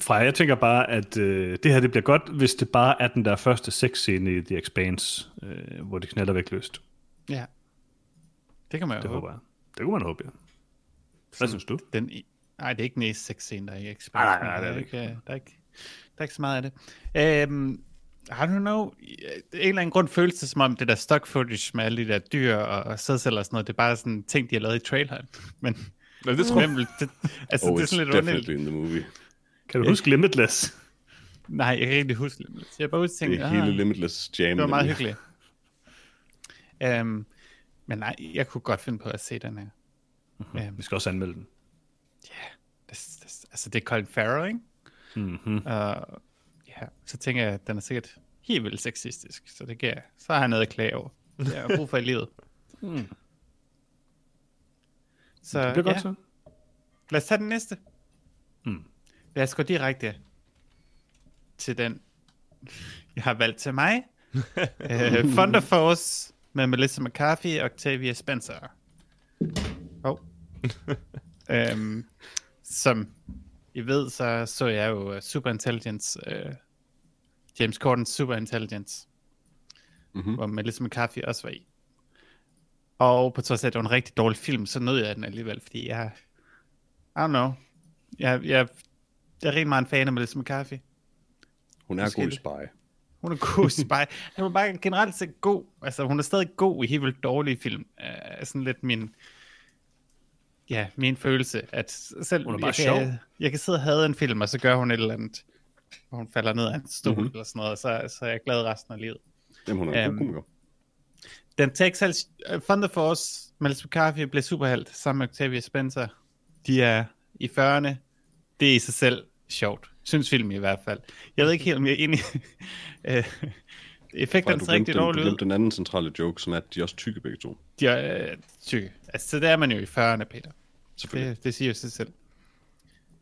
Freja, jeg tænker bare, at øh, det her det bliver godt, hvis det bare er den der første sexscene i The Expanse, øh, hvor det knaller væk løst. Ja. Det kan man jo Det håbe. håber jeg. Det kunne man håbe, ja. Hvad synes du? Den, i- nej, det er ikke næste sexscene, der er ikke Nej, nej, nej, det er der, det ikke, øh, der, er ikke, der er ikke så meget af det. Um, I don't know, en eller anden grund føles det som om, det der stock footage med alle de der dyr og, og sædceller og sådan noget, det er bare sådan ting, de har lavet i traileren. [LAUGHS] Men Nå, det tror jeg. det, altså, Oh, det er it's sådan lidt underligt. definitely in the movie. Kan du huske Limitless? Nej, jeg kan ikke rigtig huske det. Jeg har bare huske Det tænkt, er hele Limitless Jam. det var meget hyggeligt. Um, men nej, jeg kunne godt finde på at se den her. Um, Vi skal også anmelde den. det, det, altså, det er Colin Farrell, ikke? Mm-hmm. Uh, ja, så tænker jeg, at den er sikkert helt vildt sexistisk, så det kan så har jeg noget at klage over. Det er brug for i livet. Mm. Så Det bliver godt ja, så. lad os tage den næste. Lad os gå direkte til den, jeg har valgt til mig. [LAUGHS] uh, Thunder Force med Melissa McCarthy og Octavia Spencer. Oh. [LAUGHS] um, som I ved, så så jeg jo uh, Superintelligence, uh, James Cordens Superintelligence, Mhm. hvor Melissa McCarthy også var i. Og på trods af, at det var en rigtig dårlig film, så nød jeg den alligevel, fordi jeg, I don't know, jeg, jeg, jeg er rigtig meget en fan af Melissa McCarthy. Hun er god i Forskelligt. spy. Hun er god spy. [LAUGHS] Hun er bare generelt set god. Altså, hun er stadig god i helt vildt dårlige film. Uh, sådan lidt min... Ja, min følelse, at selv Hun er bare jeg, sjov. kan, jeg kan sidde og have en film, og så gør hun et eller andet, hvor hun falder ned af en stol Mhm. mm-hmm. eller sådan noget, og så, så er jeg glad resten af livet. Jamen, hun er Øhm, god komiker. Den Texas uh, Thunder Force, Melissa McCarthy blev superhelt sammen med Octavia Spencer. De er i 40'erne. Det er i sig selv sjovt. Synes filmen i hvert fald. Jeg ved ikke helt, om jeg er enig. [LAUGHS] Øh, Effekterne ser rigtig dårlige ud. den anden centrale joke, som er, at de er også tykke begge to. De er øh, tykke. Altså, så der er man jo i 40'erne, Peter. Det, det siger jo sig selv.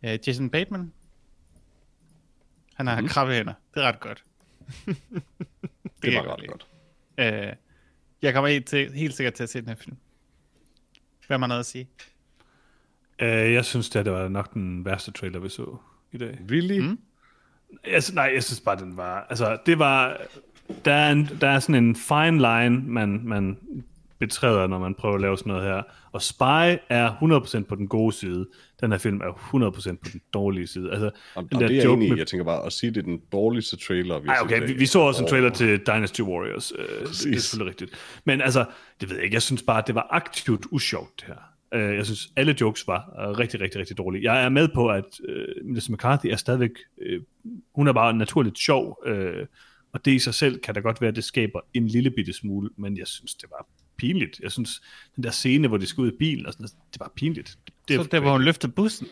Uh, Jason Bateman. Han har mm. krabbehænder. Det er ret godt. [LAUGHS] Det, det var ret lide. godt. Uh, jeg kommer helt, til, helt sikkert til at se den her film. Hvad har noget at sige? Uh, jeg synes, det, det var nok den værste trailer, vi så i dag. Really? Mm. Altså, nej, jeg synes bare, den var... Altså, det var... Der er, en, der er sådan en fine line, man, man betræder, når man prøver at lave sådan noget her. Og Spy er 100% på den gode side. Den her film er 100% på den dårlige side. Altså, Og, den og der det er jeg joke enig i. med- Jeg tænker bare, at sige, at det er den dårligste trailer, vi har Ej, okay, vi, vi så også en trailer til Dynasty Warriors. Øh, det, det er selvfølgelig rigtigt. Men altså, det ved jeg ikke. Jeg synes bare, at det var aktivt usjovt, det her. Øh, jeg synes, alle jokes var øh, rigtig, rigtig, rigtig dårlige. Jeg er med på, at øh, Melissa McCarthy er stadigvæk... Øh, hun er bare naturligt sjov, øh, og det i sig selv kan da godt være, at det skaber en lille bitte smule, men jeg synes, det var pinligt. Jeg synes, den der scene, hvor de skal ud i bilen, og sådan, det var pinligt. Det, det, Så der, hvor hun løfter bussen.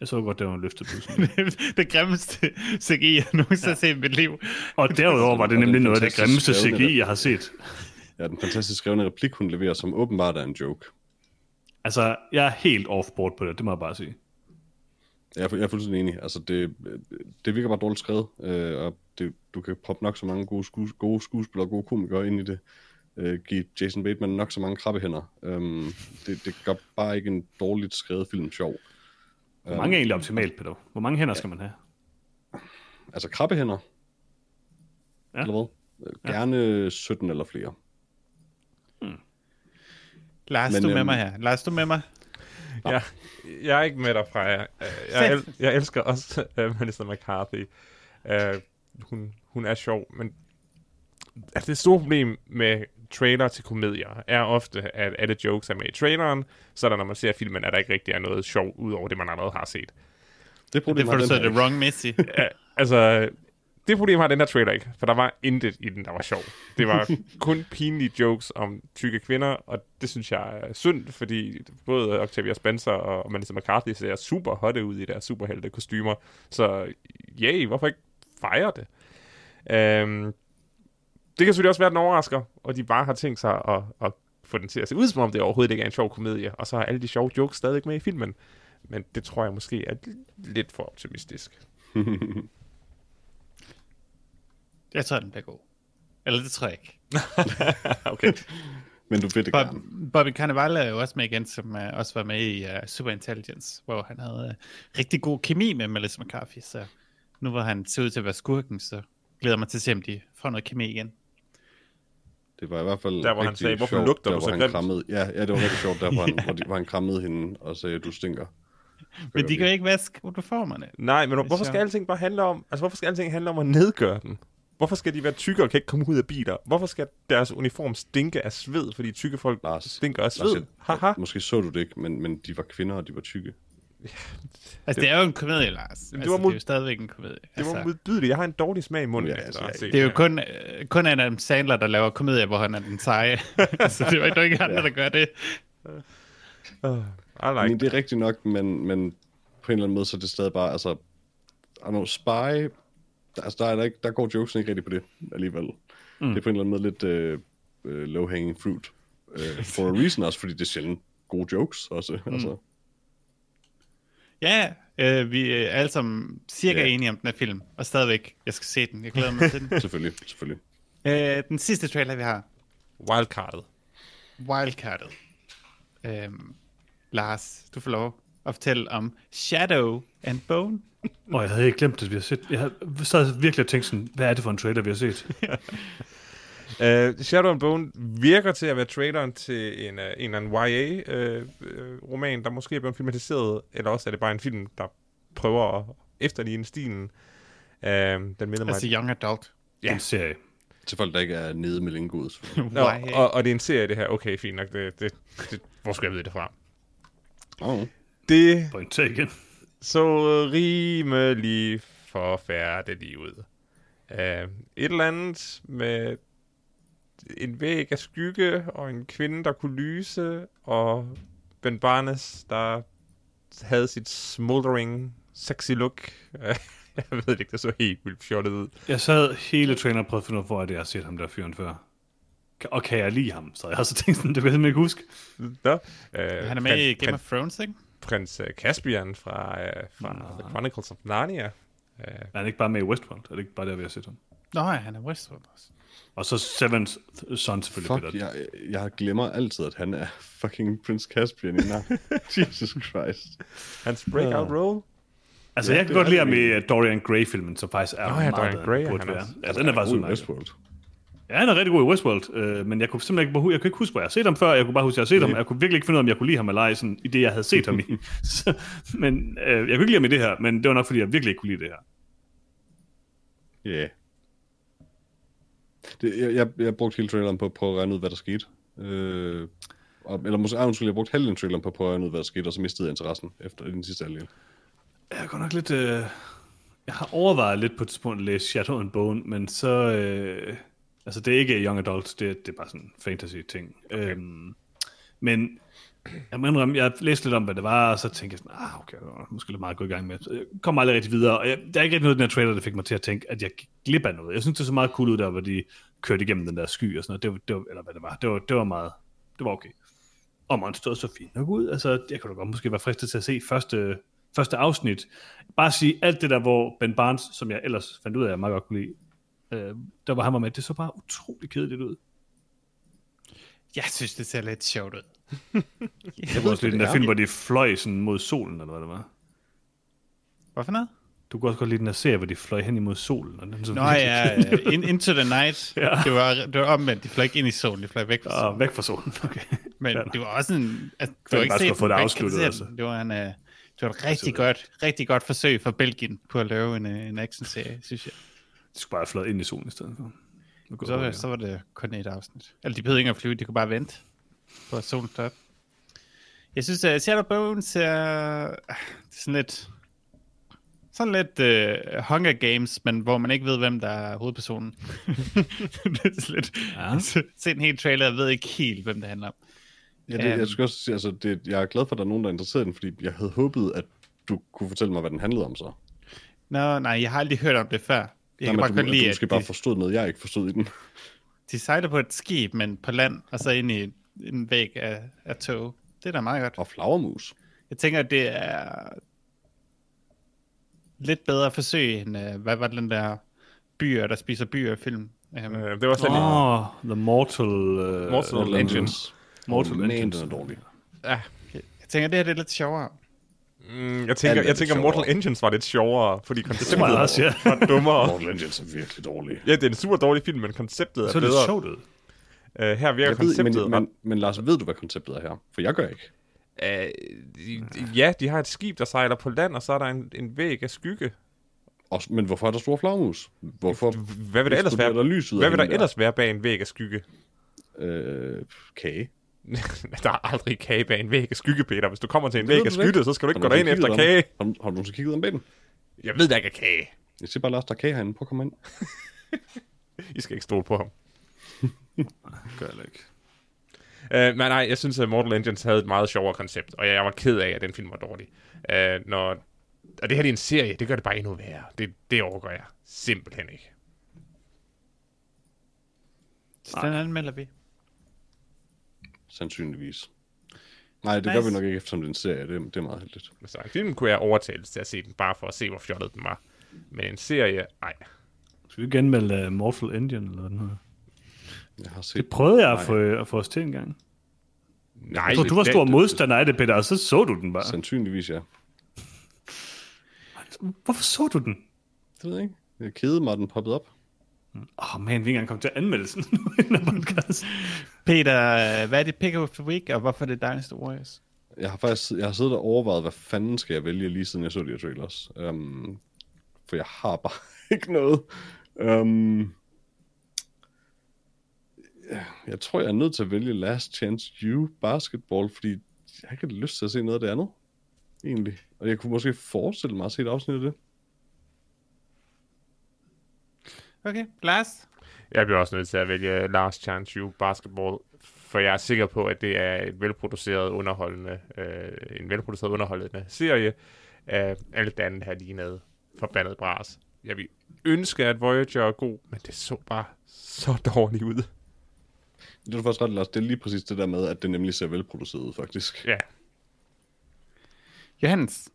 Jeg så godt, der var en løftet bussen. [LAUGHS] det grimmeste CGI, jeg nogensinde har set i mit liv. Og derudover var det nemlig noget af det grimmeste CGI, jeg har set. Ja, den fantastisk skrevne replik, hun leverer, som åbenbart er en joke. Altså, jeg er helt off-board på det, det må jeg bare sige. Jeg er, jeg er fuldstændig enig. Altså, det, det virker bare dårligt skrevet, øh, og det, du kan proppe nok så mange gode, skues, gode skuespillere og gode komikere ind i det. Øh, give Jason Bateman nok så mange krabbehænder. Um, det, det gør bare ikke en dårligt skrevet film sjov. Hvor mange er egentlig optimalt, Peter? Hvor mange hænder skal man have? Altså krabbehænder, Ja. eller hvad? Gerne 17 eller flere. Lars, Men, du er med øhm, mig her. Lars, du er med mig. Ja, jeg er ikke med dig fra jer. Øh, Jeg, el- jeg elsker også uh, [LAUGHS] Melissa McCarthy. Uh, hun, hun er sjov, men altså, det store problem med trailer til komedier er ofte, at alle jokes er med i traileren, så er der, når man ser filmen, at der ikke rigtig er noget sjov, ud over det, man allerede har set. Det, Det problem får har du så det wrong Messi. Altså, det problem har den her trailer ikke, for der var intet i den, der var sjov. Det var [LAUGHS] kun pinlige jokes om tykke kvinder, og det synes jeg er synd, fordi både Octavia Spencer og Melissa McCarthy ser super hotte ud i deres superhelte kostymer. Så yay, hvorfor ikke fejre det? Øhm, det kan selvfølgelig også være, at den overrasker, og de bare har tænkt sig at, at få den til at se ud, som om det overhovedet ikke er en sjov komedie, og så er alle de sjove jokes stadig med i filmen. Men det tror jeg måske er lidt for optimistisk. [LAUGHS] Jeg tror, den bliver god. Eller det tror jeg ikke. [LAUGHS] okay. Men du vil det Bob, gerne. Bobby Cannavale er jo også med igen, som uh, også var med i uh, Superintelligence, hvor han havde uh, rigtig god kemi med Melissa McCarthy. Så nu hvor han ser ud til at være skurken, så glæder mig til at se, om de får noget kemi igen. Det var i hvert fald Der, hvor han sagde, "Hvorfor sjovt, lugter der, du hvor så han grimt?" krammede, ja, ja, det var rigtig sjovt, der hvor han, [LAUGHS] hvor, de, hvor han krammede hende og sagde, du stinker. Men de kan jo ikke vaske uniformerne. Nej, men hvorfor skal alting bare handle om, altså hvorfor skal alting handle om at nedgøre den? Hvorfor skal de være tykke og kan ikke komme ud af biler? Hvorfor skal deres uniform stinke af sved, fordi tykke folk Lars, stinker af Lars, sved? jeg- Haha. Måske så du det ikke, men, men de var kvinder, og de var tykke. [LAUGHS] Altså, det er jo en komedie, Lars. Altså, var det, mod- er jo stadigvæk en komedie. Det Altså, var modbydeligt. Jeg har en dårlig smag i munden. Ja, altså, set det er jo kun, øh, kun Adam Sandler, der laver komedier, hvor han er den seje. [LAUGHS] så det er jo ikke nogen andre, der gør det. Uh, like mean, det er rigtigt nok, men, men på en eller anden måde, så er det stadig bare, altså, know, Spy, der, altså, der, er der, ikke, der går jokesen ikke rigtig på det alligevel. Mm. Det er på en eller anden måde lidt øh, øh, low-hanging fruit. Øh, [LAUGHS] for a reason også, fordi det er sjældent gode jokes også. Mm. Altså, Ja, øh, vi er alle sammen cirka Ja. enige om den her film, og stadigvæk, jeg skal se den. Jeg glæder mig til den. [LAUGHS] selvfølgelig, selvfølgelig. øh, den sidste trailer, vi har, Wildcardet. Wildcardet. Øhm, Lars, du får lov at fortælle om Shadow and Bone. Og jeg havde ikke glemt, at vi har set... Jeg havde sad virkelig og tænkt sådan, hvad er det for en trailer, vi har set? Uh, [LAUGHS] Shadow and Bone virker til at være traileren til en, uh, en eller anden YA-roman, der måske er blevet filmatiseret, eller også er det bare en film, der prøver at efterligne stilen. Uh, den minder mig... Altså Young Adult. Ja. En serie. Til folk, der ikke er nede med lingoet. [LAUGHS] Nå, YA. og, og det er en serie, det her. Okay, fint nok. Det, det, det, hvor skal jeg vide det fra? Oh. Det Pointer igen. så rimelig forfærdeligt ud. Uh, et eller andet med en væg af skygge, og en kvinde, der kunne lyse, og Ben Barnes, der havde sit smoldering, sexy look. [LAUGHS] jeg ved ikke, det så helt vildt fjollet ud. Jeg sad hele traileren og prøvede at finde ud af, hvor er det, jeg har set ham der fyren før. Og kan jeg lide ham? Så jeg har så tænkt sådan, det kan jeg ikke huske. Nå, uh, Han er med i Game of Thrones, ikke? Prins uh, Caspian fra, uh, fra Nå. The Chronicles of Narnia. Uh, Er han ikke bare med i Westworld? Er det ikke bare der, vi har set ham? Nå, ja, han er Westworld også. Og så Seven's Son selvfølgelig. Fuck, jeg, jeg glemmer altid, at han er fucking Prince Caspian i. [LAUGHS] Jesus Christ. hans breakout Ja. role. Altså, Ja, jeg kan godt lide ham i uh, Dorian Gray-filmen, som faktisk er Nå ja, meget Dorian Gray er han burde være. Ja, den er faktisk udmærket. Westworld. Ja, han er rigtig god i Westworld, øh, men jeg kunne simpelthen ikke, jeg kunne ikke huske, hvor jeg har set ham før. Jeg kunne bare huske, at jeg har set ham. Jeg kunne virkelig ikke finde ud af, om jeg kunne lide ham eller ej, sådan, i det, jeg havde set ham i. [LAUGHS] Så, men øh, jeg kunne ikke lide ham i det her, men det var nok, fordi jeg virkelig ikke kunne lide det her. Ja. Yeah. Det, jeg, jeg, jeg brugte hele traileren på at prøve at regne ud, hvad der skete. Øh, og, eller måske, ah, undskyld, jeg brugte halvdelen traileren på at prøve at regne ud, hvad der skete, og så mistede jeg interessen efter den sidste halvdel. Jeg er godt nok lidt... Øh, jeg har overvejet lidt på et tidspunkt at læse Shadow and Bone, men så... Øh, altså, det er ikke young adult, det, det er bare sådan fantasy-ting. Okay. Øhm, men jeg må indrømme, jeg læste lidt om, hvad det var, og så tænkte jeg sådan, ah, okay, måske lidt meget gå i gang med. Så jeg kom aldrig rigtig videre, og jeg, der er ikke rigtig noget i den her trailer, der fik mig til at tænke, at jeg gik glip af noget. Jeg synes, det så meget cool ud der, hvor de kørte igennem den der sky og sådan noget. Det var, det var, eller hvad det var. Det var, det var meget... Det var okay. Og monsteret så fint nok ud. Altså, jeg kunne da godt måske være fristet til at se første, første afsnit. Bare sige alt det der, hvor Ben Barnes, som jeg ellers fandt ud af, jeg meget godt kunne lide, øh, der var han var med, det så bare utrolig kedeligt ud. Jeg synes, det ser lidt sjovt ud. [LAUGHS] Det var også lidt den der film, hvor de fløj sådan mod solen, eller hvad det var. Hvorfor noget? Du kunne også godt lide den der serie, hvor de fløj hen imod solen. Og den så Nå ja, in, Into the Night. [LAUGHS] Ja. det, var, det var omvendt. De fløj ikke ind i solen, de fløj væk fra solen. Og væk fra solen, [LAUGHS] okay. Men Ja. det var også en... Altså, Så du har det ikke set få det afsluttet, altså. Det var en... Uh, det var et rigtig godt, rigtig godt forsøg fra Belgien på at lave en, uh, en action-serie, synes jeg. De skulle bare have fløjet ind i solen i stedet for. Så, det var- så var det kun et afsnit. Eller de behøvede ikke at flyve, de kunne bare vente på at solen stod op. Jeg synes, at Shadow Bones er det sådan lidt... Sådan lidt uh, Hunger Games, men hvor man ikke ved, hvem der er hovedpersonen. [LAUGHS] det er sådan lidt... Ja. [LAUGHS] Se en hel trailer, jeg ved ikke helt, hvem det handler om. Ja, det, Øhm. jeg, skal også sige, altså, det, jeg er glad for, at der er nogen, der er interesseret i den, fordi jeg havde håbet, at du kunne fortælle mig, hvad den handlede om så. Nå, nej, jeg har aldrig hørt om det før. Jeg Nej, kan bare du, godt lide, du at måske bare de, forstod noget, jeg ikke forstod i den. de sejler på et skib, men på land, og så ind i en væg af, af tog. Det er da meget godt. Og flagermus. Jeg tænker, at det er lidt bedre forsøg, end uh, hvad var den der byer, der spiser byer film. Um, Øh, det var. Åh, oh, The Mortal... Uh, Mortal Engines. Mortal Engines. den er dårlig. Ja, jeg tænker, det her det er lidt sjovere. Mm, jeg tænker, er jeg tænker. Mortal Engines var lidt sjovere, fordi konceptet tror jeg også, ja. var dummere. [LAUGHS] Mortal Engines er virkelig dårlig. Ja, det er en super dårlig film, men konceptet er Så er det bedre. sjovt ud. Uh, her virker Jeg ved, konceptet men, men, men Lars, ved du, hvad konceptet er her? For jeg gør ikke. Uh, ja, de har et skib, der sejler på land, og så er der en, en væg af skygge. Og, men hvorfor er der store flagmus? Hvorfor Hvad vil der ellers være, der lys ud hvad vil der hende ellers være bag en væg af skygge? Øh, kage. [LAUGHS] der er aldrig kage bag en væg af skygge, Peter. Hvis du kommer til en væg af skygge, så skal du ikke gå derind efter kigget kage. om- Har, har du nogensinde kigget om bag den? Jeg ved, der ikke er kage. Jeg siger bare, Lars, der er kage herinde. Prøv at komme ind. [LAUGHS] I skal ikke stole på ham. [LAUGHS] Gør jeg ikke. Uh, men nej, jeg synes, at Mortal Engines havde et meget sjovere koncept, og jeg, jeg var ked af, at den film var dårlig. Uh, når, og det her det er en serie, det gør det bare endnu værre. Det, det overgår jeg simpelthen ikke. Så den anmelder vi. Sandsynligvis. Nej, det Nice. gør vi nok ikke, eftersom det er en serie. Det, er- det er meget heldigt. Så en film kunne jeg overtales til at se den, bare for at se, hvor fjollet den var. Men en serie, nej. Skal vi genmelde uh, Mortal Engine, eller hedder? Jeg har set Det prøvede jeg at få, at få os til en gang. Nej, Jeg tror, du var stor det- modstander af det, Peter, og så så du den bare. Sandsynligvis, ja. Hvorfor så du den? Det ved jeg ikke. Jeg kedede mig, at den poppede op. Åh, oh, man, vi ikke engang kommet til at anmelde sådan en podcast. Peter, hvad er dit pick of the week, og hvorfor er det Dynasty Warriors? Jeg har faktisk jeg har siddet og overvejet, hvad fanden skal jeg vælge, lige siden jeg så de her trailers. Um, for jeg har bare [LAUGHS] ikke noget. Um, jeg tror, jeg er nødt til at vælge Last Chance U Basketball, fordi jeg har ikke lyst til at se noget af det andet. Egentlig. Og jeg kunne måske forestille mig at se et afsnit af det. Okay, Lars? Jeg bliver også nødt til at vælge Last Chance You Basketball, for jeg er sikker på, at det er et velproduceret underholdende, øh, en velproduceret underholdende serie. Øh, alt det andet her lignede forbandet bras. Jeg vil ønske, at Voyager er god, men det så bare så dårligt ud. Det er faktisk ret, Lars. Det er lige præcis det der med, at det nemlig ser velproduceret ud, faktisk. Ja, Johannes?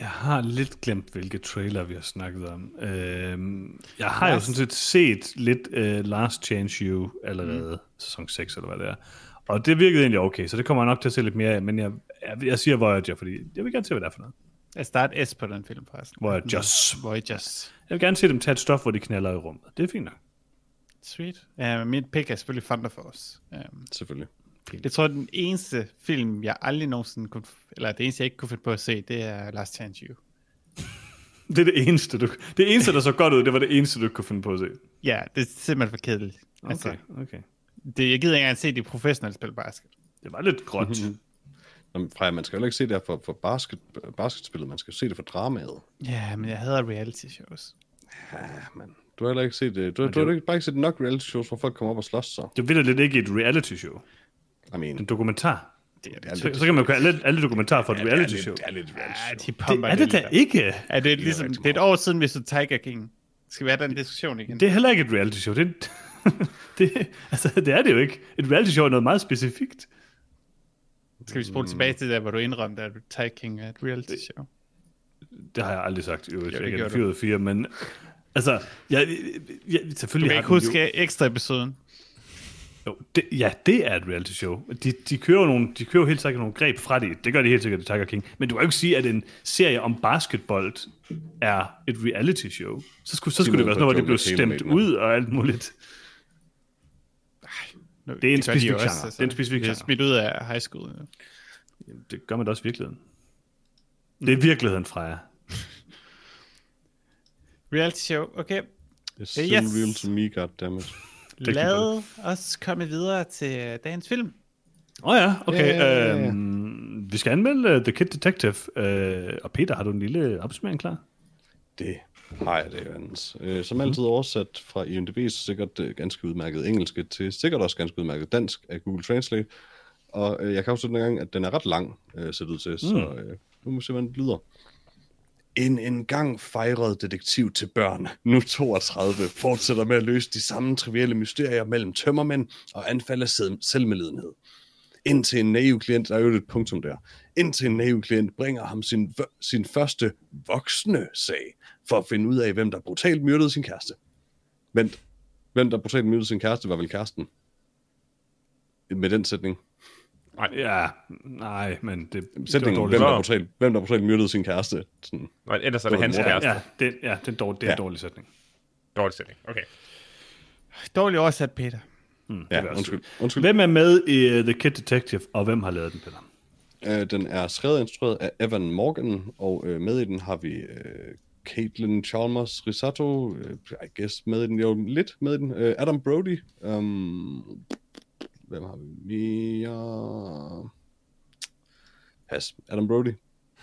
Jeg har lidt glemt, hvilke trailer vi har snakket om. Øhm, jeg har jo Last- sådan set set lidt uh, Last Chance You allerede, mm. sæson 6 eller hvad det er. Og det virkede egentlig okay, så det kommer jeg nok til at se lidt mere af, men jeg, jeg, jeg siger Voyager, fordi jeg vil gerne se, hvad det er for noget. Jeg starter S på den film, forresten. Voyagers. Voyagers. Jeg vil gerne se dem tage et stof, hvor de knaller i rummet. Det er fint nok. Sweet. Uh, mit pick er selvfølgelig Thunder Force. Um, Selvfølgelig. Jeg tror, den eneste film, jeg aldrig nogensinde kunne... Eller det eneste, jeg ikke kunne finde på at se, det er Last Chance You. [LAUGHS] Det er det eneste, du, det eneste, der så godt ud, det var det eneste, du ikke kunne finde på at se. Ja, det er simpelthen for kedeligt. Okay, Altså, okay. det, jeg gider ikke engang se de professionelle spille basket. Det var lidt gråt. [LAUGHS] Men Freja, man skal jo ikke se det her for, for basket, basketspillet, man skal jo se det for dramaet. Ja, men jeg hader reality shows. Ja, men du har heller ikke set det. Du, du har ikke, bare ikke set nok reality shows, hvor folk kommer op og slås så. Det vil lidt ikke et reality show. I mean, En dokumentar. Det er det er Så, lidt, så kan man jo alle, alle dokumentarer for et det er reality show. det er lidt reality Ja, show. de Det er det da lidt. ikke. Er det, ligesom, det er et år siden, vi så Tiger King. Skal vi have den diskussion igen? Det er heller ikke et reality show. Det, er- [LAUGHS] det, altså, det er det jo ikke. Et reality show er noget meget specifikt. Skal vi spole tilbage til der, hvor du indrømte, at Tiger King er et reality show? Det har jeg aldrig sagt. Jo, det jeg er 4 ud af 4, men altså, jeg, jeg, Du selvfølgelig kan har ikke huske ekstra episoden. Jo, det, ja, det er et reality show. De, de, kører jo nogle, de kører helt sikkert nogle greb fra det. Det gør de helt sikkert i Tiger King. Men du kan jo ikke sige, at en serie om basketball er et reality show. Så skulle, så skulle det være sådan noget, hvor det blev stemt ud og alt muligt. Nu, Det er en gør de specifik jo også, genre. Det er en specifik Det genre. smidt ud af high school. Ja. Jamen, det gør man da også i virkeligheden. Det er virkeligheden, Freja. Reality show, okay. It's Yes. real to me, goddammit. Lad os komme videre til dagens film. Åh oh ja, okay. Yeah. Øhm, vi skal anmelde uh, The Kid Detective. Uh, og Peter, har du en lille opsummering klar? Det har jeg det, Jørgens. Øh, som altid oversat fra IMDb's sikkert øh, ganske udmærket engelske til sikkert også ganske udmærket dansk af Google Translate. Og øh, jeg kan også den gang, at den er ret lang, øh, set ud til, så øh, nu må vi se, hvordan det lyder. En engang fejret detektiv til børn, nu 32, fortsætter med at løse de samme trivielle mysterier mellem tømmermænd og anfald af selvmedlidenhed. Indtil en naiv klient, der er jo et punktum der, indtil en naiv klient bringer ham sin, v- sin første voksne sag, for at finde ud af, hvem der brutalt myrdede sin kæreste. Vent, Hvem der brutalt myrdede sin kæreste, var vel kæresten. Med den sætning. Ja, nej, men det, Sætningen, hvem der, brutalt, hvem der brutalt myrdede sin kæreste. Sådan. Og ellers er det hans kæreste. Ja, det, ja, det er, dårlig, det er en Ja. dårlig sætning. Dårlig sætning. Okay. Dårligt oversat, Peter. Mm, Ja, undskyld. undskyld. Hvem er med i uh, The Kid Detective, og hvem har lavet den, Peter? Øh, den er skrevet og instrueret af Evan Morgan, og øh, med i den har vi øh, Caitlin Chalmers Risotto, øh, I guess med i den, jo lidt med i den, øh, Adam Brody, um, hvem har vi mere? Pas, Adam Brody.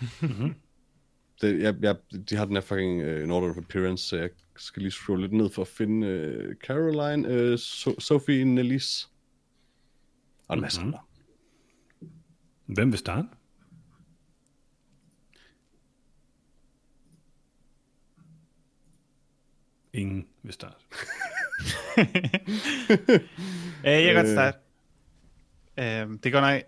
[LAUGHS] det, jeg, jeg, de har den her fucking uh, in order of appearance, så jeg skal lige scrolle lidt ned for at finde uh, Caroline, uh, so- Sophie Nellis, og en masse mm-hmm. andre. Hvem vil starte? Ingen vil starte. [LAUGHS] [LAUGHS] Øh, jeg kan godt Øh. starte. Øh, det går nok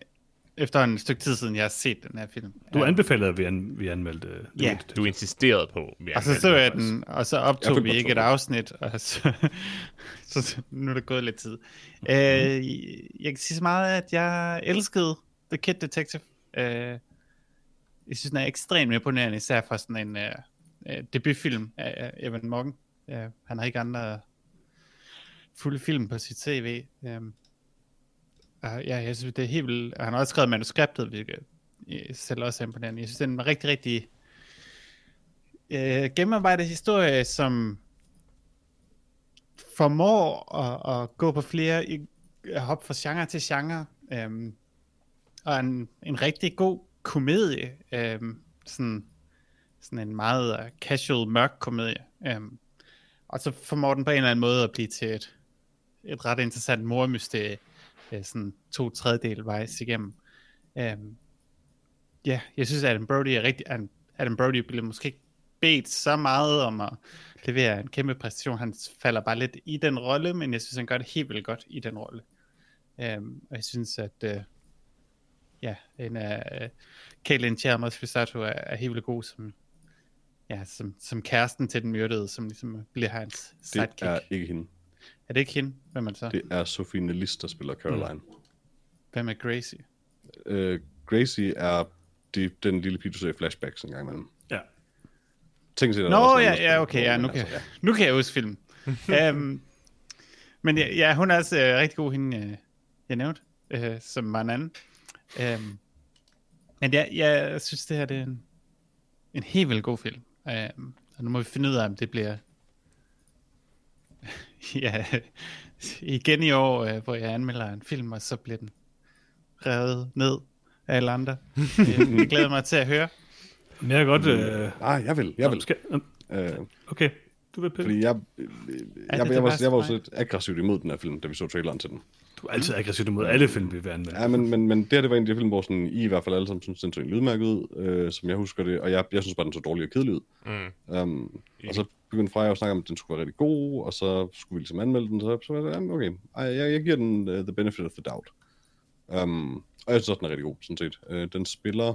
efter en stykke tid siden, jeg har set den her film. Du Øh, anbefalede, at vi, an, vi anmeldte The Ja. Du insisterede på. vi Og så så den jeg den, og så Jeg optog fik vi ikke et afsnit, og [LAUGHS] så, så nu er der gået lidt tid. Øh, jeg kan sige så meget, at jeg elskede The Kid Detective. Øh, jeg synes, den er ekstremt imponerende, især for sådan en øh, øh, debutfilm af Evan Morgan. Øh, han har ikke andre fulde film på sit CV. Øh, og ja, jeg synes, det er helt vildt. Han har også skrevet manuskriptet, hvilket selv også er imponerende. Jeg synes, det er en rigtig, rigtig øh, gennemarbejdet historie, som formår at, at gå på flere, i- at hoppe fra genre til genre, øhm, og en, en rigtig god komedie, øhm, sådan, sådan en meget uh, casual, mørk komedie, øhm, og så formår den på en eller anden måde at blive til et, et ret interessant mormysterie, øh, sådan to tredjedel vejs igennem. Øhm, ja, jeg synes, at Adam Brody er rigtig, Adam- Adam Brody bliver måske ikke bedt så meget om at levere en kæmpe præstation. Han falder bare lidt i den rolle, men jeg synes, han gør det helt vildt godt i den rolle. Um, og jeg synes, at uh, ja, en af uh, Caitlin Chalmers Risotto er, er helt vildt god som, ja, som, som kæresten til den myrdede, som ligesom bliver hans Det sidekick. er Er... ikke hende. Er det ikke hende? Hvem er det så? Det... Det er Sophie Nellis, der spiller Caroline. Mm. Hvem er Gracie? Øh, Gracie er de, den lille pige, du ser i flashbacks en gang imellem. Ja. Tænk sig, der Nå, også ja, ja, okay, ja, nu kan, altså, ja. nu kan jeg huske filmen. um, [LAUGHS] men ja, ja, hun er også uh, rigtig god, hende uh, jeg nævnte, uh, som var en anden. Um, men ja, jeg synes, det her det er en, en helt vildt god film. Um, og nu må vi finde ud af, om det bliver [LAUGHS] ja, igen i år, uh, hvor jeg anmelder en film, og så bliver den revet ned af alle andre. Jeg glæder mig til at høre. Men jeg kan godt... Øh, Ah, jeg vil, jeg vil. Skal, Øh, okay, du vil pille. fordi jeg, øh, jeg, jeg, det det jeg, var, jeg var også lidt aggressivt imod den her film, da vi så traileren til den. Du er altid aggressiv imod alle film, vi vil anmelde. Ja, men, men, men det her, det var en af de film, hvor sådan, I i hvert fald alle sammen synes, den så en lydmærke ud, øh, som jeg husker det, og jeg, jeg synes bare, den så dårlig og kedelig ud. Mm. Um, og så begyndte Freja at snakke om, at den skulle være rigtig god, og så skulle vi ligesom anmelde den, så, så var jeg, okay, jeg, jeg giver den uh, the benefit of the doubt. Um, og jeg synes også, den er rigtig god, sådan set. Uh, den spiller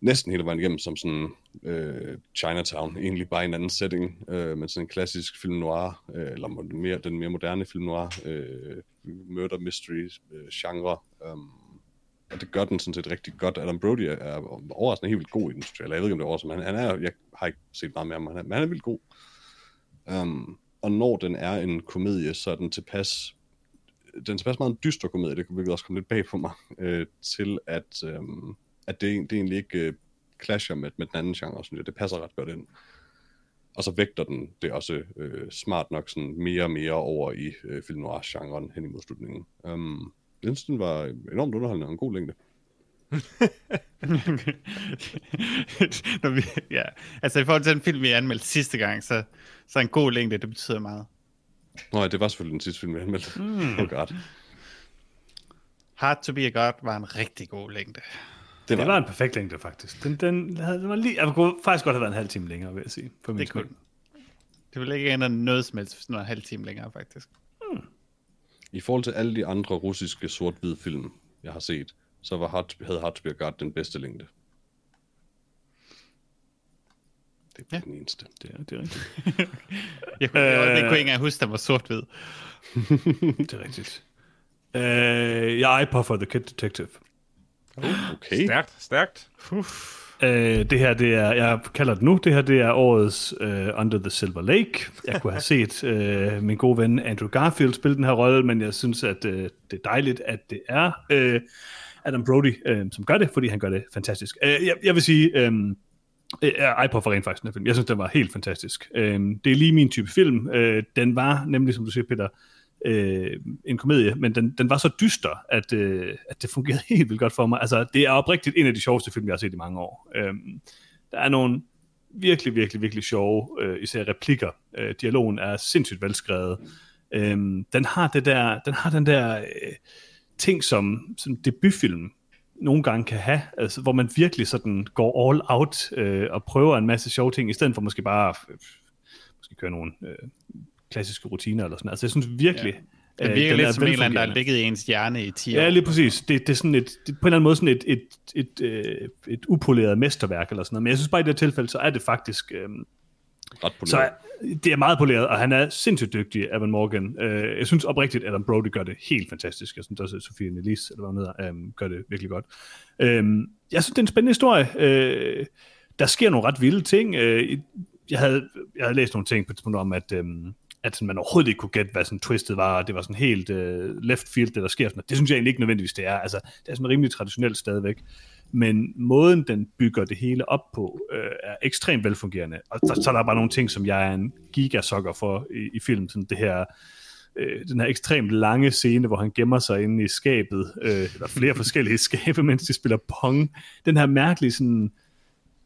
næsten hele vejen igennem som sådan uh, Chinatown, egentlig bare i en anden setting, uh, men sådan en klassisk film noir, uh, eller mere, den mere moderne film noir, uh, murder mystery uh, genre. Um, og det gør den sådan set rigtig godt. Adam Brody er, overraskende helt vildt god i den, synes jeg. Eller jeg ved ikke, om det er overraskende, men han, er, jeg har ikke set meget mere om ham, men han er, vildt god. Um, og når den er en komedie, så er den tilpas, den er tilpas meget en dyster komedie, det kunne også komme lidt bag på mig, øh, til at, øh, at det, det egentlig ikke øh, clasher med, med den anden genre, synes jeg. Det passer ret godt ind. Og så vægter den det også øh, smart nok sådan mere og mere over i øh, film noir-genren hen imod slutningen. Um, jeg synes, den var enormt underholdende og en god længde. [LAUGHS] Når vi, ja. Altså i forhold til den film, vi anmeldte sidste gang, så, så en god længde, det betyder meget. Nå, ja, det var selvfølgelig den sidste film, vi anmeldte. Mm. [LAUGHS] Oh God. Hard to be a God var en rigtig god længde. Det var, Det var en perfekt længde, faktisk. Den, den, havde, den var lige, jeg kunne faktisk godt have været en halv time længere, vil jeg sige. For min Det kunne Det ville ikke ændre noget som helst, hvis den var en halv time længere, faktisk. I forhold til alle de andre russiske sort-hvide film, jeg har set, så var Hard, havde God den bedste længde. Det er ja. den eneste. Det er, det er rigtigt. [LAUGHS] Jeg kunne, jeg, jeg kunne ikke engang huske, at der var sort-hvid. [LAUGHS] det er rigtigt. Uh, jeg er for The Kid Detective. Okay. Stærkt, stærkt. Øh, det her, det er, jeg kalder det nu, det her, det er årets øh, Under the Silver Lake. Jeg kunne have set øh, min gode ven Andrew Garfield spille den her rolle, men jeg synes, at øh, det er dejligt, at det er øh, Adam Brody, øh, som gør det, fordi han gør det fantastisk. Øh, jeg, jeg vil sige, øh, øh jeg på for rent faktisk den her film. Jeg synes, den var helt fantastisk. Øh, det er lige min type film. Øh, den var nemlig, som du siger, Peter, øh, øh, en komedie, men den, den var så dyster, at, øh, at det fungerede [LAUGHS] helt vildt godt for mig. Altså, det er oprigtigt en af de sjoveste film, jeg har set i mange år. Øh, der er nogle virkelig, virkelig, virkelig sjove, øh, især replikker. Øh, dialogen er sindssygt velskrevet. Øh, den har det der, den har den der øh, ting, som, som debutfilm nogle gange kan have, altså, hvor man virkelig sådan går all out øh, og prøver en masse sjove ting, i stedet for måske bare øh, måske køre nogle øh, klassiske rutiner eller sådan Altså jeg synes virkelig... Ja. Det virker øh, lidt som en eller anden, der har ligget i ens hjerne i 10 år. Ja, lige præcis. Det, det er sådan et, det, på en eller anden måde sådan et, et, et, et, øh, et upoleret mesterværk eller sådan noget. Men jeg synes bare i det her tilfælde, så er det faktisk... Øh, Ret poleret. Så det er meget poleret, og han er sindssygt dygtig, Evan Morgan. Øh, jeg synes oprigtigt, at Adam Brody gør det helt fantastisk. Jeg synes også, at Sofie Nellis, eller hvad hun hedder, øh, gør det virkelig godt. Øh, jeg synes, det er en spændende historie. Øh, der sker nogle ret vilde ting. Øh, jeg, havde, jeg havde læst nogle ting på et tidspunkt om, at... Øh, at man overhovedet ikke kunne gætte, hvad sådan twistet var, og det var sådan helt uh, left field, det der sker. Sådan. Det synes jeg egentlig ikke nødvendigvis, det er. Altså, det er sådan rimelig traditionelt stadigvæk. Men måden, den bygger det hele op på, uh, er ekstremt velfungerende. Og der, så er der bare nogle ting, som jeg er en gigasokker for i, i filmen. Sådan det her, uh, den her ekstremt lange scene, hvor han gemmer sig inde i skabet, uh, eller flere forskellige [LAUGHS] skabe, mens de spiller pong. Den her mærkelige sådan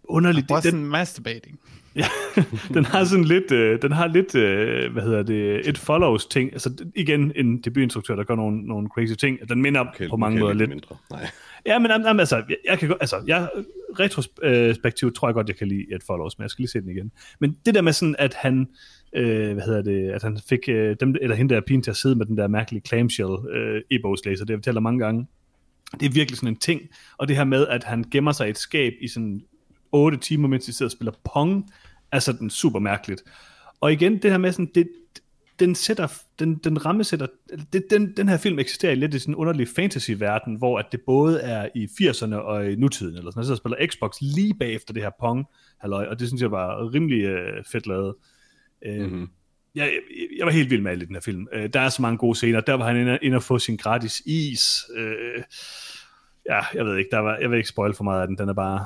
underlig... Det sådan masturbating. Ja, [LAUGHS] den har sådan lidt, øh, den har lidt, øh, hvad hedder det, et follows ting. Altså igen en debutinstruktør, der gør nogle, nogle crazy ting. Den minder okay, på mange måder lidt. Mindre. Nej. Ja, men jamen, altså, jeg, jeg kan altså, jeg, retrospektivt tror jeg godt, jeg kan lide et follows, men jeg skal lige se den igen. Men det der med sådan, at han, øh, hvad hedder det, at han fik øh, dem, eller hende der pin til at sidde med den der mærkelige clamshell øh, e-bogs læser, det jeg fortæller mange gange. Det er virkelig sådan en ting. Og det her med, at han gemmer sig i et skab i sådan 8 timer, mens de sidder og spiller pong, er sådan super mærkeligt. Og igen, det her med sådan, det, den sætter, den, den rammesætter, det, den, den her film eksisterer i lidt i sådan en underlig fantasy-verden, hvor at det både er i 80'erne og i nutiden, eller sådan, så spiller Xbox lige bagefter det her Pong, halløj, og det synes jeg var rimelig øh, fedt lavet. mm-hmm. jeg, jeg var helt vild med den her film. Øh, der er så mange gode scener. Der var han inde, inde og få sin gratis is. Øh, ja, jeg ved ikke, der var, jeg vil ikke spoil for meget af den. Den er bare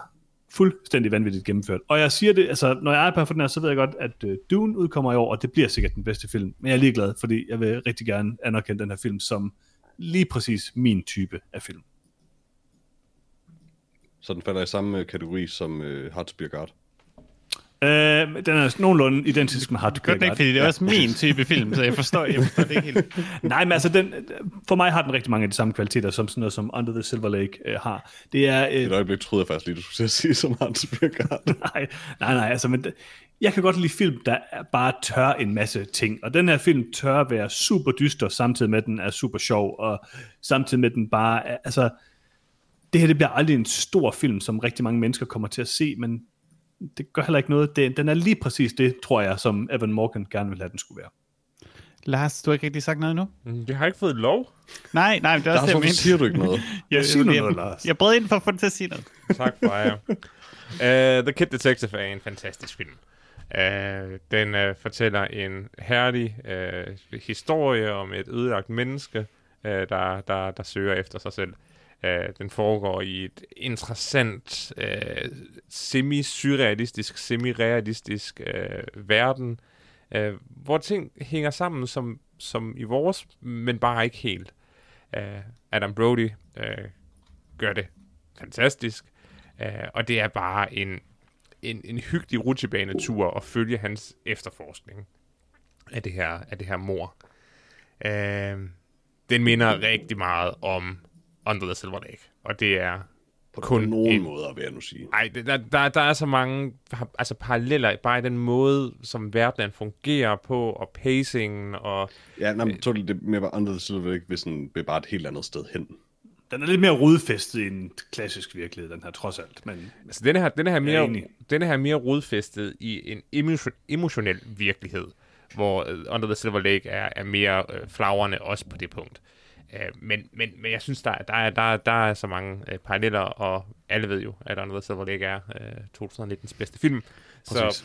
fuldstændig vanvittigt gennemført. Og jeg siger det, altså, når jeg er på for den her, så ved jeg godt, at øh, Dune udkommer i år, og det bliver sikkert den bedste film. Men jeg er ligeglad, fordi jeg vil rigtig gerne anerkende den her film som lige præcis min type af film. Så den falder i samme øh, kategori som øh, Hartsbjergard? God? Øh, den er nogenlunde identisk med Hard to Godt ikke, fordi det er også min type film, så jeg forstår, jeg forstår det ikke helt. [LAUGHS] Nej, men altså, den, for mig har den rigtig mange af de samme kvaliteter, som sådan noget som Under the Silver Lake øh, har. Det er... Øh, Et øjeblik troede jeg faktisk lige, du skulle sige som Hans Bjørgaard. [LAUGHS] nej, nej, nej, altså, men jeg kan godt lide film, der bare tør en masse ting, og den her film tør at være super dyster, samtidig med, at den er super sjov, og samtidig med, at den bare er, altså, det her det bliver aldrig en stor film, som rigtig mange mennesker kommer til at se, men det gør heller ikke noget. Det, den er lige præcis det, tror jeg, som Evan Morgan gerne vil have, den skulle være. Lars, du har ikke rigtig sagt noget nu? Mm, jeg har ikke fået lov. Nej, nej, det er også Lars, det, jeg siger du ikke noget? [LAUGHS] jeg, siger noget, jeg, Lars. Jeg brød ind for at få den til at sige noget. tak for jer. [LAUGHS] Uh, The Kid Detective er en fantastisk film. Uh, den uh, fortæller en herlig uh, historie om et ødelagt menneske, uh, der, der, der søger efter sig selv. Uh, den foregår i et interessant, øh, semi-surrealistisk, semi-realistisk øh, verden, øh, hvor ting hænger sammen som, som i vores, men bare ikke helt. Øh, Adam Brody øh, gør det fantastisk, øh, og det er bare en, en, en hyggelig rutsjebanetur at følge hans efterforskning af det her, af det her mor. Øh, den minder rigtig meget om under the Silver Lake. Og det er på kun nogen en... måder, vil jeg nu sige. Nej, der, der, der er så mange altså paralleller, bare i den måde, som verdenen fungerer på, og pacingen, og... Ja, nej, men, det, det mere var Under the Silver Lake, hvis den blev bare et helt andet sted hen. den er lidt mere rodfæstet i en klassisk virkelighed, den her trods alt. Men Altså, denne her, denne her, er mere, denne her er mere rodfæstet i en emotion, emotionel virkelighed, hvor Under the Silver Lake er, er mere uh, flagrende også på det punkt. Uh, men, men, men jeg synes, der, der, er, der, der er så mange uh, paralleller, og alle ved jo, at Under the Silver Lake er uh, 2019's bedste film. Præcis. Så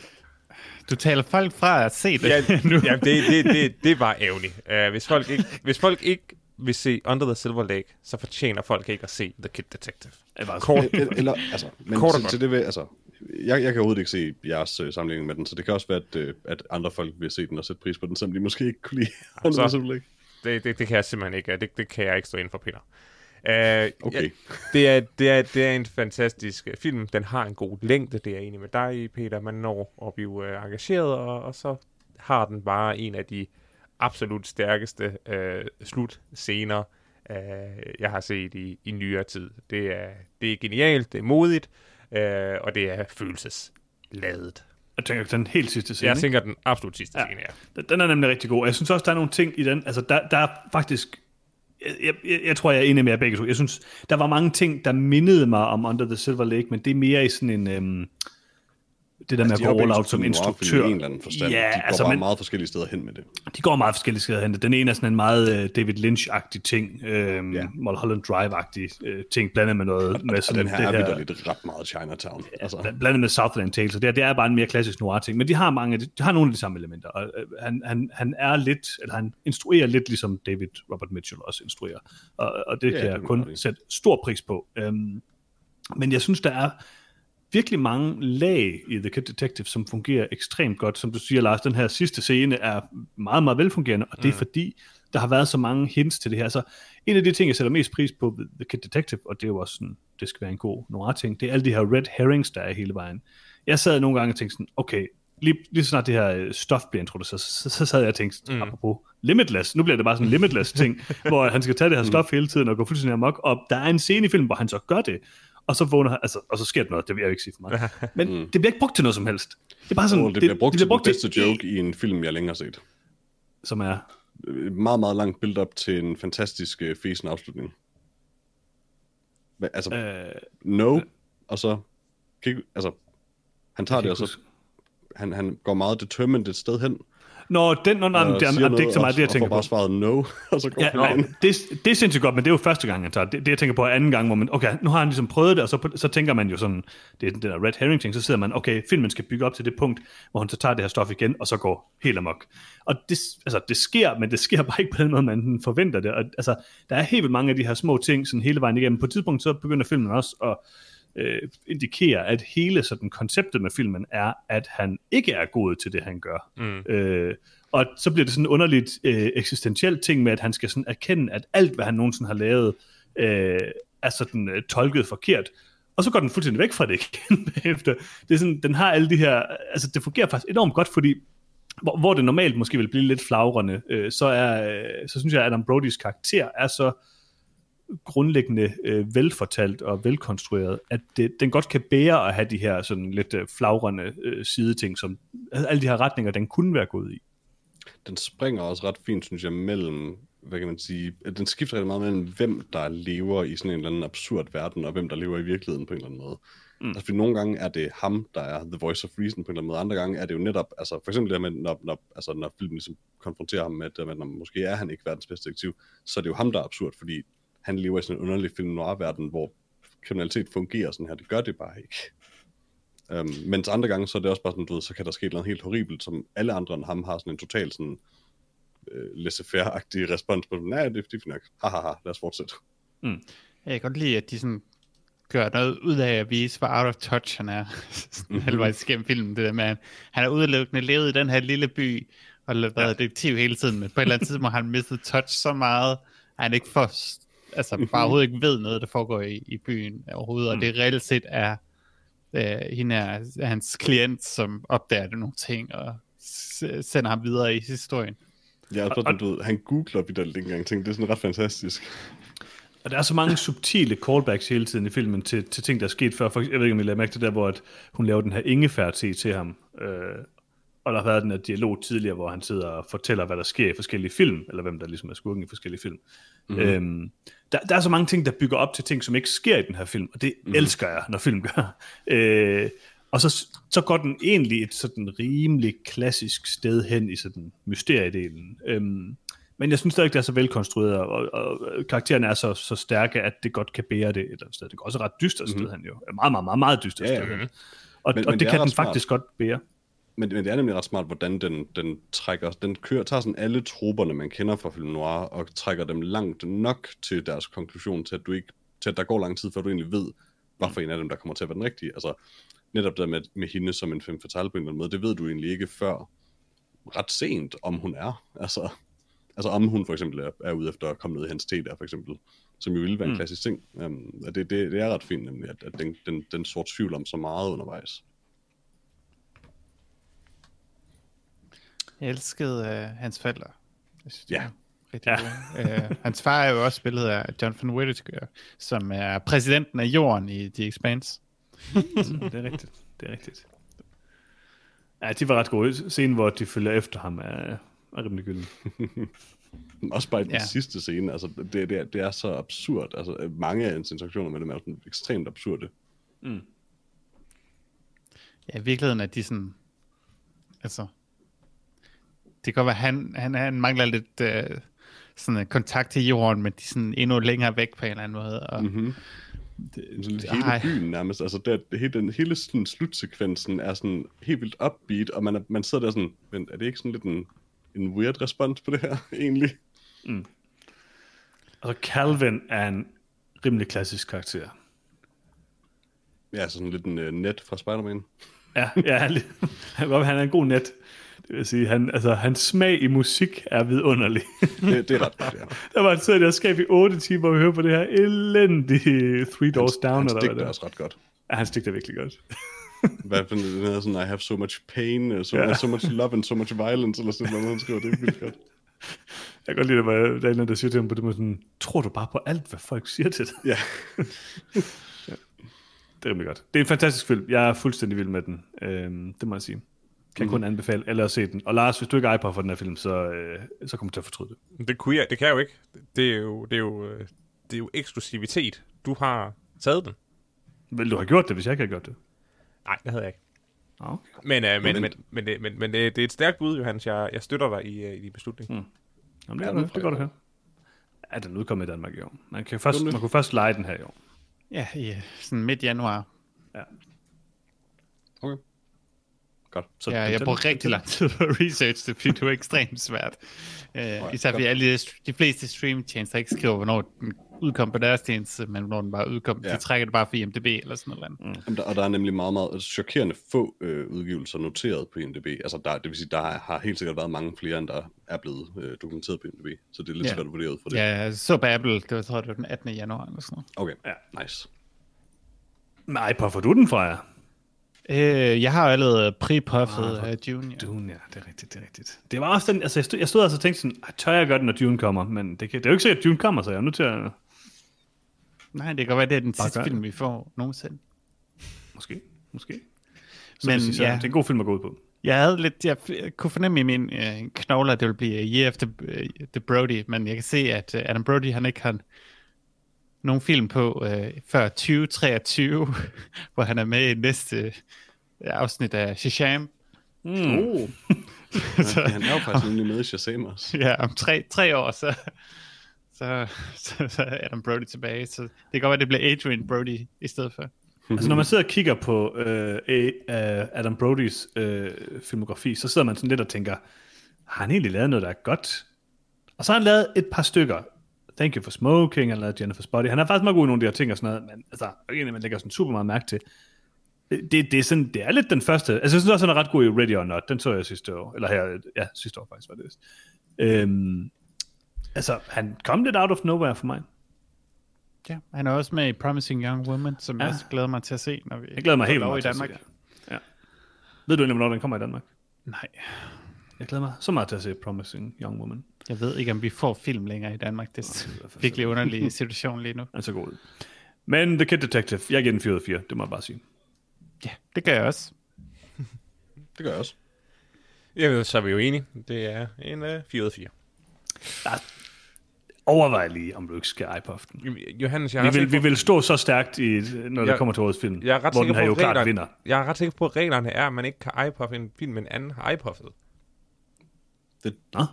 Du taler folk fra at se det ja, [LAUGHS] nu. ja, det, det, det, det var ærgerligt. Uh, hvis, folk ikke, hvis folk ikke vil se Under the Silver Lake, så fortjener folk ikke at se The Kid Detective. det var Kort. Eller, eller, altså, men Kort til, til det vil, altså, jeg, jeg kan overhovedet ikke se jeres øh, sammenligning med den, så det kan også være, at, øh, at andre folk vil se den og sætte pris på den, selvom de måske ikke kunne lide Under the Silver Lake. Det, det, det kan jeg simpelthen ikke. Det, det kan jeg ikke stå inden for, Peter. Uh, Okay. det, er, det, er, det er en fantastisk øh, film. Den har en god længde. Det er jeg enig med dig i, Peter. Man når at blive uh, engageret, og, og så har den bare en af de absolut stærkeste uh, slutscener, uh, jeg har set i, i nyere tid. Det er, det er genialt, det er modigt, uh, og det er følelsesladet. Jeg tænker, den helt sidste scene. Jeg tænker den absolut sidste Ja. scene, ja. Den- er nemlig rigtig god. Jeg synes også, der er nogle ting i den. Altså, der, der er faktisk... Jeg, jeg, jeg, jeg tror, jeg er enig med jer begge to. Jeg synes, der var mange ting, der mindede mig om Under the Silver Lake, men det er mere i sådan en... Øhm, det der med Altså, at de gå all out som instruktør. I en eller anden forstand. Ja, de går altså, bare men, meget forskellige steder hen med det. de går meget forskellige steder hen. Den ene er sådan en meget uh, David Lynch-agtig ting, øhm, Ja. Mulholland Drive-agtig uh, ting, blandet med noget [LAUGHS] med Og sådan den her det er vidderligt ret meget Chinatown. Altså, bl- blandet med Southland Tales, så det, det er bare en mere klassisk noir-ting, men de har mange, de har nogle af de samme elementer, og øh, han, han, han er lidt, eller han instruerer lidt ligesom David Robert Mitchell også instruerer, og, og det Ja, kan det jeg kun sætte stor pris på. Øhm, men jeg synes, der er virkelig mange lag i The Kid Detective, som fungerer ekstremt godt. Som du siger, Lars, den her sidste scene er meget, meget velfungerende, og det er fordi, der har været så mange hints til det her. Så en af de ting, jeg sætter mest pris på ved The Kid Detective, og det er jo også sådan, det skal være en god noir-ting, det er alle de her red herrings, der er hele vejen. Jeg sad nogle gange og tænkte sådan, okay, lige, lige så snart det her øh, stof bliver introduceret, så, så, så sad jeg og tænkte, mm. apropos Limitless, nu bliver det bare sådan en Limitless ting, [LAUGHS] hvor han skal tage det her stof hele tiden og gå fuldstændig amok, og der er en scene i filmen, hvor han så gør det, og så vågner han, altså, og så sker der noget, det vil jeg jo ikke sige for mig. Men mm. det bliver ikke brugt til noget som helst. Det er bare sådan, det, det bliver brugt det til bliver den bedste joke i en film, jeg længere har set. som er, Et meget, meget langt build-up til en fantastisk uh, fesen afslutning. Hva, altså, øh, no, og så... Kig, altså, han tager det, og kan så... Han, han går meget determined et sted hen, Nå, den, nå, nej, og det, er, ikke så meget det, jeg tænker på. bare svaret no, [LAUGHS] og så går Ja, nej, det, det er sindssygt godt, men det er jo første gang, han tager det. Det, jeg tænker på er anden gang, hvor man, okay, nu har han ligesom prøvet det, og så, så tænker man jo sådan, det er den der red herring ting, så sidder man, okay, filmen skal bygge op til det punkt, hvor han så tager det her stof igen, og så går helt amok. Og det, altså, det sker, men det sker [LAUGHS] bare ikke på den måde, man forventer det. Og, altså, der er helt vildt mange af de her små ting, sådan hele vejen igennem. På et tidspunkt, så begynder filmen også at øh, indikere, at hele sådan konceptet med filmen er, at han ikke er god til det, han gør. Mm. Øh, og så bliver det sådan en underligt øh, eksistentielt ting med, at han skal sådan erkende, at alt, hvad han nogensinde har lavet, øh, er sådan øh, tolket forkert. Og så går den fuldstændig væk fra det igen [LAUGHS] bagefter. Det er sådan, den har alle de her, altså det fungerer faktisk enormt godt, fordi hvor, hvor det normalt måske vil blive lidt flagrende, øh, så, er, øh, så synes jeg, at Adam Brodys karakter er så grundlæggende øh, velfortalt og velkonstrueret, at det, den godt kan bære at have de her sådan lidt øh, flagrende øh, sideting, som alle de her retninger, den kunne være gået i. Den springer også ret fint, synes jeg, mellem, hvad kan man sige, den skifter rigtig meget mellem, hvem der lever i sådan en eller anden absurd verden, og hvem der lever i virkeligheden på en eller anden måde. Mm. Altså, fordi nogle gange er det ham, der er the voice of reason på en eller anden måde, andre gange er det jo netop, altså for eksempel det med, når, når, altså, når filmen ligesom konfronterer ham med, at, at når, måske er han ikke verdens bedste detektiv, så er det jo ham, der er absurd, fordi han lever i sådan en underlig film noir-verden, hvor kriminalitet fungerer sådan her, det gør det bare ikke. Um, mens andre gange, så er det også bare sådan, du ved, så kan der ske noget helt horribelt, som alle andre end ham har sådan en total sådan, øh, laissez-faire-agtig respons på, nej, det, er fint nok, ha, ha, ha, lad os fortsætte. Jeg kan godt lide, at de sådan gør noget ud af at vise, hvor out of touch han er [LAUGHS] sådan halvvejs gennem filmen. Det der med, han, han er udelukkende levet i den her lille by, og været ja. detektiv hele tiden, men på et eller andet tidspunkt har han mistet touch så meget, at han ikke får, altså bare overhovedet ikke ved noget, der foregår i, i byen overhovedet, og det reelt set er øh, hende er, er hans klient, som opdager nogle ting, og s- sender ham videre i historien. Ja, og sådan, du ved, han googler vidt engang ting, det er sådan ret fantastisk. Og der er så mange subtile callbacks hele tiden i filmen til, til ting, der er sket før. For, jeg ved ikke, om I lader mærke til der, hvor at hun laver den her ingefær til til ham. Øh, og der har været den her dialog tidligere, hvor han sidder og fortæller, hvad der sker i forskellige film, eller hvem der ligesom er skurken i forskellige film. Mm-hmm. Øhm, der, der er så mange ting, der bygger op til ting, som ikke sker i den her film, og det mm-hmm. elsker jeg, når film gør. Øh, og så, så går den egentlig et sådan rimelig klassisk sted hen i sådan mysteriedelen. Øhm, men jeg synes stadig, det er så velkonstrueret, og, og, karaktererne er så, så stærke, at det godt kan bære det et eller andet sted. Det går også ret dystert sted, mm-hmm. han jo. Meget, meget, meget, meget dystert Ja, ja, ja. sted. Og, Men- og men det, det kan den smart. faktisk godt bære. Men, men det er nemlig ret smart, hvordan den, den trækker, den kører, tager sådan alle troberne, man kender fra film noir, og trækker dem langt nok til deres konklusion, til at, du ikke, til at der går lang tid, før du egentlig ved, hvad for en af dem, der kommer til at være den rigtige. Altså, netop der med, med hende som en femme fatale på en eller anden måde, det ved du egentlig ikke før ret sent, om hun er. Altså, altså om hun for eksempel er, er ude efter at komme ned i hans te der, for eksempel. Som jo ville være en Mm. klassisk ting. Um, og det, det, det er ret fint, nemlig, at, at den, den, den sort tvivl om så meget undervejs. Jeg elskede uh, hans forældre. Jeg synes, Ja. Rigtig ja. uh, hans far er jo også spillet af Jonathan Whittaker, som er præsidenten af jorden i The Expanse. det er rigtigt. Det er rigtigt. Ja, de var ret gode. Scenen, hvor de følger efter ham, er, er rimelig gylden. [LAUGHS] Også bare i den Ja. sidste scene, altså det, det, er, det er så absurd. Altså mange af hans interaktioner med dem er sådan ekstremt absurde. Ja, i virkeligheden er de sådan... Altså... Det kan være, han, han, han mangler lidt uh, sådan en kontakt til jorden, men de er sådan endnu længere væk på en eller anden måde. Og, Mm-hmm. det, Sådan hele ej, byen nærmest, altså det, det, hele, den, hele sådan slutsekvensen er sådan helt vildt upbeat, og man, er, man sidder der sådan, men er det ikke sådan lidt en, en weird respons på det her, [LAUGHS] egentlig? Altså, Calvin er en rimelig klassisk karakter. Ja, sådan lidt en uh, net fra Spider-Man. Ja, ja han, [LAUGHS] han, han er en god net. Vil sige, han, altså, hans smag i musik er vidunderlig. Det, det er ret godt, ja. [LAUGHS] der var en tid, jeg skab i 8 timer og høre på det her elendige Three Doors Down. Hans eller digt det er også ret godt. Ja, han stigter virkelig godt. [LAUGHS] Hvad for den hedder sådan, I have so much pain, so, Ja. ja. so much love and so much violence, eller sådan noget, han skriver, det er vildt godt. [LAUGHS] Jeg kan godt lide, at der er en der siger til ham på det måde sådan, tror du bare på alt, hvad folk siger til dig? Ja, Det er rimelig godt. Det er en fantastisk film. Jeg er fuldstændig vild med den. Øhm, det må jeg sige. Kan Mhm. kun anbefale alle at se den. Og Lars, hvis du ikke er iPod for den her film, så, øh, så kommer du til at fortryde det. Det, kunne jeg, det kan jeg jo ikke. Det er jo, det er jo, øh, det er jo eksklusivitet. Du har taget den. Vil du have gjort det, hvis jeg ikke havde gjort det? Nej, det havde jeg ikke. Ah, Okay. Men, øh, men, men, Moment. men, det, men, men det, det er et stærkt bud, Johannes. Jeg, jeg støtter dig i, øh, i din beslutning. Mm. Jamen, det, Ja, er det, det går du fra- her. Ja, den udkommer i Danmark i år. Man, kan først, man kunne først lege den her i år. ja, ja, sådan midt januar. Ja. okay. Godt. Så ja, jeg brugte rigtig lang tid på [LAUGHS] research det, fordi det var ekstremt svært. Uh, især fordi alle de, de fleste streamtjenester ikke skriver, hvornår den udkom på deres tjeneste, men hvornår den bare udkom. Ja. De trækker det bare for IMDb eller sådan noget. Mm. Jamen, der, og der er nemlig meget, meget chokerende få øh, udgivelser noteret på IMDb. Altså, der, det vil sige, der har helt sikkert været mange flere, end der er blevet øh, dokumenteret på IMDb. Så det er lidt Ja. svært at vurdere ud fra det. Ja, jeg så på Apple, det var, jeg tror, det var den 18. januar eller sådan Okay, Ja. nice. IPod, får du den fra jer? Øh, jeg har allerede pre-puffet Ah, af June. Ja. Dune, ja, det er rigtigt, det er rigtigt. Det var også den, altså jeg stod, jeg stod altså og tænkte sådan, "Ej, tør jeg gøre det, når Dune kommer? Men det, kan, det er jo ikke sikkert, at Dune kommer, så jeg er nødt til at, Nej, det kan godt være, det er den sidste gør det. film, vi får nogensinde. måske, måske. Så Men, Men, sige, så, ja. det er en god film at gå ud på. Jeg havde lidt, jeg kunne fornemme i min øh, knogler, at det ville blive Year After øh, The Brody, men jeg kan se, at øh, Adam Brody, han ikke har nogen film på øh, før 2023, [LAUGHS] hvor han er med i næste øh, afsnit af Shazam. Mm. Oh. [LAUGHS] Så- ja, han er jo faktisk nemlig med i Shazam også. Ja, om tre, tre år, så, så, så, så er Adam Brody tilbage. Så det kan godt være, det bliver Adrian Brody i stedet for. Altså når man sidder og kigger på øh, øh, Adam Brodys øh, filmografi, så sidder man sådan lidt og tænker, har han egentlig lavet noget, der er godt? Og så har han lavet et par stykker. Thank You for Smoking, han har lavet Jennifer's Body. Han er faktisk meget god i nogle af de her ting og sådan noget, men altså, egentlig, man lægger sådan super meget mærke til. Det, det, er sådan, det er lidt den første. Altså, jeg synes også, han er ret god i Ready or Not. Den så jeg sidste år. Eller her, ja, sidste år faktisk var det. Øhm, altså, han kom lidt out of nowhere for mig. Ja, han er også med i Promising Young Woman, som ja. Ja. jeg også glæder mig til at se, når vi Jeg glæder mig helt meget i til at se Danmark. det. Ja. Ved du egentlig, hvornår den kommer i Danmark? Nej, Jeg glæder mig så meget til at se Promising Young Woman. jeg ved ikke, om vi får film længere i Danmark. Det er fald virkelig underlig [LAUGHS] situation lige nu. Den er så god. Men The Kid Detective, jeg giver den 4 ud af 4, det må jeg bare sige. Ja, det gør jeg også. [LAUGHS] Det gør jeg også. Jamen, så er vi jo enige. Det er en uh, 4 ud af 4. Overvej lige, om du ikke skal iPuff den. Johannes, jeg er, Vi vil, vi på, vil stå så stærkt, i, når det Jeg- kommer til årets film, jeg er ret hvor sikker den her på, jo klart reglerne- vinder. jeg er ret sikker på, at reglerne er, at man ikke kan iPuff en film, men anden har iPuffet. Det, Nå?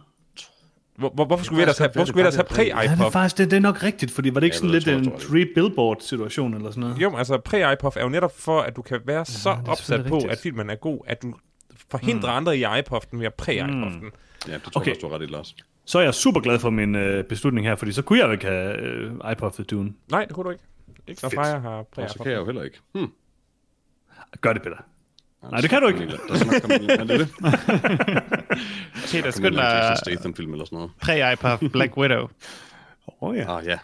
Hvor, hvor, hvorfor skulle vi ellers have, hvor skulle vi ellers have det faktisk Ja, det er faktisk det, det er nok rigtigt, fordi var det ikke Ja, sådan lidt en pre-billboard-situation eller sådan noget? Jo, men altså pre-iPuff er jo netop for, at du kan være så det er opsat på, rigtigt. at filmen er god, at du forhindrer andre i at iPuff den ved at pre-iPuff den. ja, det tror Okay. jeg også, du har ret i, Lars. Så er jeg super glad for min øh, beslutning her, fordi så kunne jeg jo ikke have øh, iPuffet Dune. Nej, det kunne du ikke. Ikke når Fedt. Freja har Og så kan jeg jo heller ikke. Hmm. Gør det, Peter. Nej, det kan du ikke. Der snakker man, men det er det. [LAUGHS] Peter, skynd og Jason dig Statham-film eller sådan noget. pre-iPuff Black Widow. [LAUGHS] Åh oh, ja. Ah ja,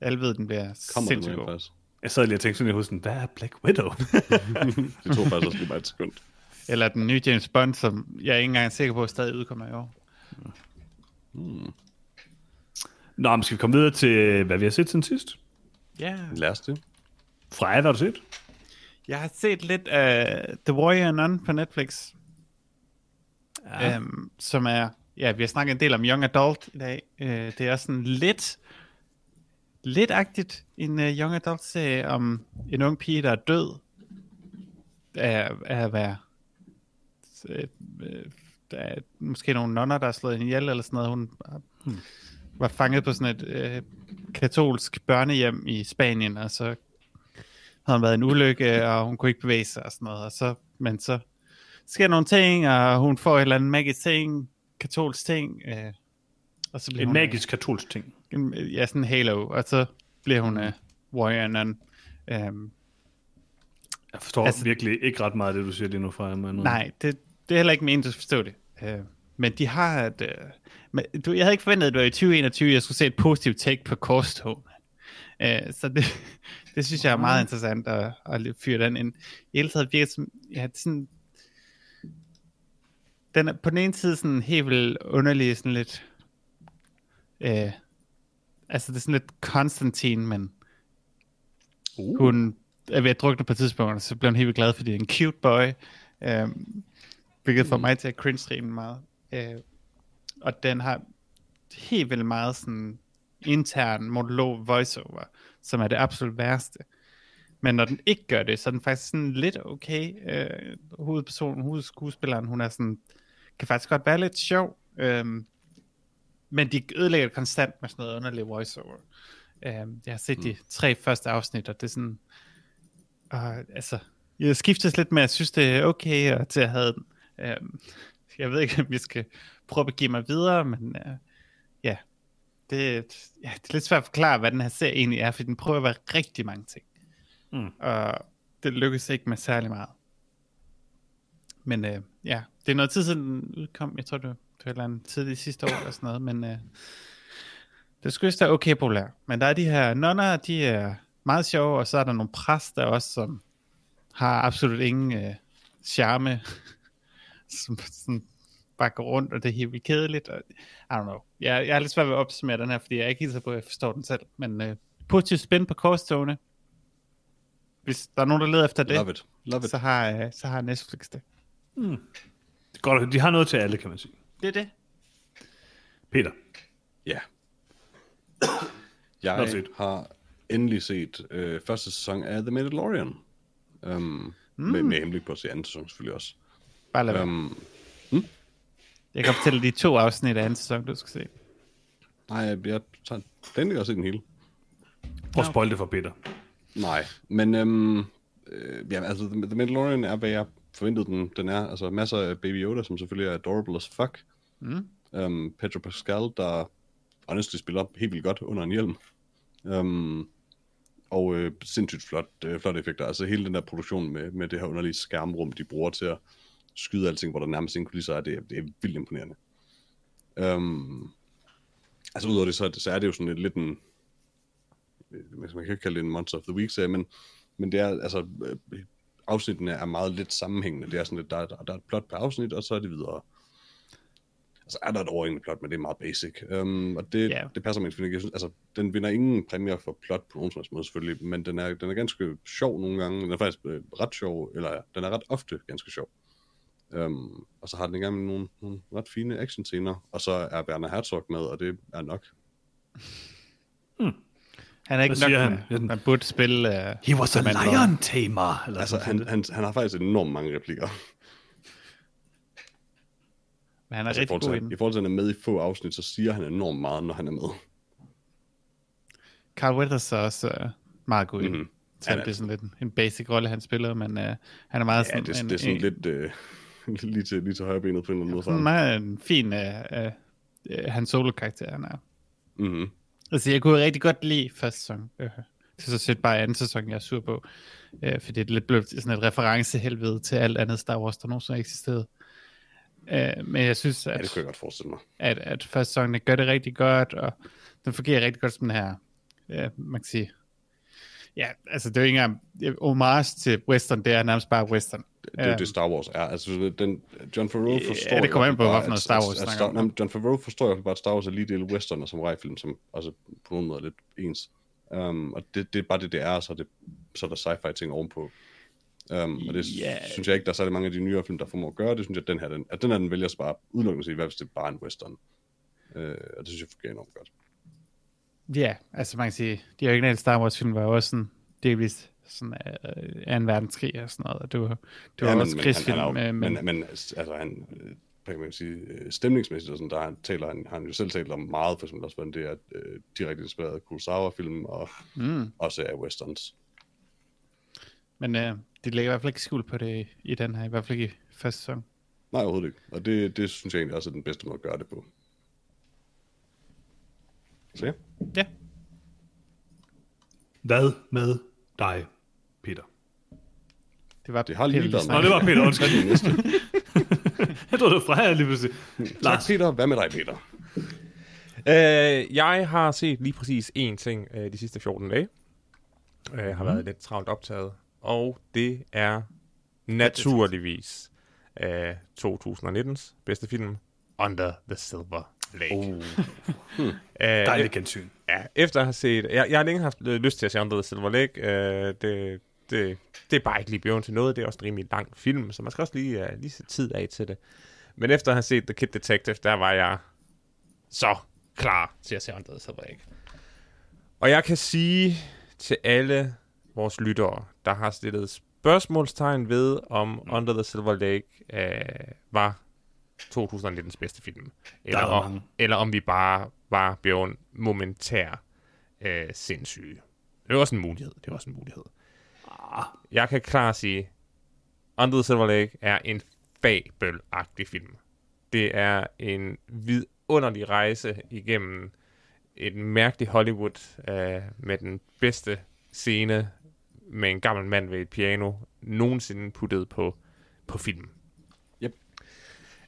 Alle ved, den bliver kommer sindssygt god. faktisk. Jeg sad lige og tænkte sådan i husen, hvad er Black Widow? [LAUGHS] Det tog faktisk også lige bare et sekund. Eller den nye James Bond, som jeg er ikke engang sikker på, at stadig udkommer i år. Nå, men skal vi komme videre til, hvad vi har set siden sidst? Ja. Lad os det. Freja, hvad har du set? Jeg har set lidt af The Warrior Nun på Netflix. Ja. Øhm, som er, ja, vi har snakket en del om Young Adult i dag. Øh, det er sådan lidt, lidt agtigt en uh, Young Adult serie om en ung pige, der er død af, af at være øh, øh, der er måske nogle nonner, der har slået hende ihjel eller sådan noget. Hun hmm. var fanget på sådan et øh, katolsk børnehjem i Spanien, og så havde hun været en ulykke, og hun kunne ikke bevæge sig og sådan noget. Og så, men så sker nogle ting, og hun får et eller andet magisk ting, katolsk ting, øh, og så bliver En hun, magisk katolsk ting. en, ja, sådan en halo, og så bliver hun uh, warrior nun. Um, Jeg forstår Altså- virkelig ikke ret meget af det, du siger lige nu, Freja. Men, nej, det, det er heller ikke meningen, skal forstå det. Uh, men de har et... Uh, men, du, jeg havde ikke forventet, at det var i 2021, jeg skulle se et positivt take på Corstone. Uh, så det, det synes jeg er meget interessant at, at fyre den ind. I hele taget virker som... Ja, det sådan, den er på den ene side sådan helt vildt underlig, sådan lidt... Uh, altså det er sådan lidt Konstantin, men Uh. hun er ved at drukne på et tidspunkt, og så bliver hun helt vildt glad, fordi det er en cute boy. Um, hvilket får mig til at cringe rimelig meget. Uh, og den har helt vildt meget sådan intern monolog voiceover, som er det absolut værste. Men når den ikke gør det, så er den faktisk sådan lidt okay. Uh, hovedpersonen, hovedskuespilleren, hun er sådan, kan faktisk godt være lidt sjov. Um, men de ødelægger det konstant med sådan noget underligt voiceover. Um, jeg har set de tre første afsnit, og det er sådan, og, altså, jeg skiftes lidt med, at jeg synes, det er okay, og til at have den. Um, jeg ved ikke, om jeg skal prøve at give mig videre, men ja, det, ja, det er lidt svært at forklare, hvad den her serie egentlig er, for den prøver at være rigtig mange ting. Mm. Og det lykkes ikke med særlig meget. Men uh, ja, det er noget tid siden den udkom, jeg tror det var, et eller andet tidligt sidste år eller sådan noget, men uh, det skulle da okay populær. Men der er de her nonner, de er meget sjove, og så er der nogle præster også, som har absolut ingen uh, charme, [LAUGHS] som sådan bare går rundt, og det er helt vildt kedeligt. Og, I don't know. Jeg, jeg er lidt svært ved at opsummere den her, fordi jeg er ikke helt så på, at jeg forstår den selv. Men uh, positivt spænd på korstogene. Hvis der er nogen, der leder efter det, Love it. Love it. så har, uh, så har Netflix det. Det er godt, de har noget til alle, kan man sige. Det er det. Peter. Ja. Har du Jeg har endelig set øh, første sæson af The Mandalorian. Um, mm. med, med henblik på at se anden sæson selvfølgelig også. Bare lad. Um, Jeg kan fortælle de to afsnit af anden sæson, du skal se. nej, jeg, tager planlægger at se den hele. Prøv at spoil det for Peter. Nej, men øhm, øh, ja, altså, The Mandalorian er, hvad jeg forventede den, den er. Altså masser af Baby Yoda, som selvfølgelig er adorable as fuck. Mm. Um, Pedro Pascal, der honestly spiller helt vildt godt under en hjelm. Um, og øh, sindssygt flot, øh, flot effekter. Altså hele den der produktion med, med det her underlige skærmrum, de bruger til at skyde alting, hvor der nærmest ingen kulisser er, det, er- det er vildt imponerende. Um, altså udover det, så, så er det jo sådan et, lidt en, øh, man kan ikke kalde det en Monster of the Week serie, men, men det er, altså, øh, afsnittene er meget lidt sammenhængende. Det er sådan lidt, der, der, der er et plot per afsnit, og så er det videre. Altså er der et overhængende plot, men det er meget basic. Um, og det, yeah. det passer mig ikke, jeg synes, altså, den vinder ingen præmier for plot på nogen som måde selvfølgelig, men den er, den er ganske sjov nogle gange. Den er faktisk øh, ret sjov, eller den er ret ofte ganske sjov. Um, og så har den engang nogle, nogle ret fine actionscener, og så er Werner Herzog med, og det er nok. Han er ikke Hvad nok, siger han? han? Man, burde spille... Uh, He was a lion tamer. Eller Altså, sådan han, han, han har faktisk enormt mange replikker. Men han er Altså, i, rigtig forhold god i til. I forhold til, at han er med i få afsnit, så siger han enormt meget, når han er med. Carl Weathers er også uh, meget god. Mhm. Så Han det er- er sådan lidt en, basic rolle, han spiller, men uh, han er meget Ja, sådan, det, en, det er sådan en, lidt øh, [LAUGHS] lige, til, lige til højre benet på en eller anden måde. sådan meget en fin uh, uh, uh, han solo-karakter, han er. Mhm. Altså, jeg kunne rigtig godt lide første sæson. Øh, det er så set bare anden sæson, jeg er sur på. Øh, fordi det er lidt blevet sådan et referencehelvede til alt andet Star Wars, der nogensinde har eksisteret. Øh, men jeg synes, Ja, at, det kunne jeg godt forestille mig. at, at første sæson gør det rigtig godt, og den fungerer rigtig godt som den her, øh, man kan sige, ja, altså det er jo ikke engang homage til western, det er nærmest bare western. Det er Øhm, det, Star Wars er. Altså, den, John Favreau Ja, forstår... det kommer an på, hvad noget at- Star at- Wars at snakker Star, nej, John Favreau forstår jo bare, at Star Wars er lige del western og som rejfilm, som altså på nogen måde er lidt ens. Um, og det, det er bare det, det er, og så er, det, så er der sci-fi ting ovenpå. Um, og det Ja. synes jeg ikke, der er særlig mange af de nyere film, der formår at gøre. Det synes jeg, at den her, den, at den her, den vælger så bare udelukkende at sige, hvad hvis det er bare en western. Uh, og det synes jeg fungerer enormt godt. Ja, altså man kan sige, de originale Star Wars film var jo også sådan, delvis sådan øh, af en verdenskrig og sådan noget, og det var, det var Ja, men- også men krigsfilm, han, han er jo, men, men, men altså, han, øh, hvad kan man sige, øh, stemningsmæssigt og sådan, der han taler han, han jo selv talt om meget, for eksempel også, hvordan det er øh, direkte inspireret af Kurosawa-film, og mm, også af westerns. men øh, de lægger i hvert fald ikke skuld på det i den her, i hvert fald ikke i første sæson. Nej, overhovedet ikke. Og det, det synes jeg egentlig også er den bedste måde at gøre det på. Så ja. Ja, Hvad med dig, Peter? det var Det har lige været Nå, det var Peter, undskyld. [LAUGHS] Jeg troede, det var Freja lige pludselig. Tak, Lars, Peter. Hvad med dig, Peter? Øh, jeg har set lige præcis én ting øh, de sidste 14 dage. Øh, Jeg har været lidt travlt optaget. Og det er naturligvis øh, 2019's bedste film, Under the Silver Lake. Oh. [LAUGHS] Øh, dejligt gensyn. Ja, efter at have set... Jeg, jeg har længe haft øh, lyst til at se Under the Silver Lake. Øh, det, det, det er bare ikke lige blevet til noget. Det er også en rimelig lang film, så man skal også lige, uh, lige sætte tid af til det. Men efter at have set The Kid Detective, der var jeg så klar til at se Silver Lake. Og jeg kan sige til alle vores lyttere, der har stillet spørgsmålstegn ved, om Under the Silver Lake øh, var 2019's bedste film. Eller, er om, eller om vi bare var blevet momentær øh, sindssyge. Det er også en mulighed. Det er også en mulighed. Jeg kan klart sige, Under the Silver Lake er en fabelagtig film. Det er en vidunderlig rejse igennem et mærkeligt Hollywood øh, med den bedste scene med en gammel mand ved et piano nogensinde puttet på, på film. Yep.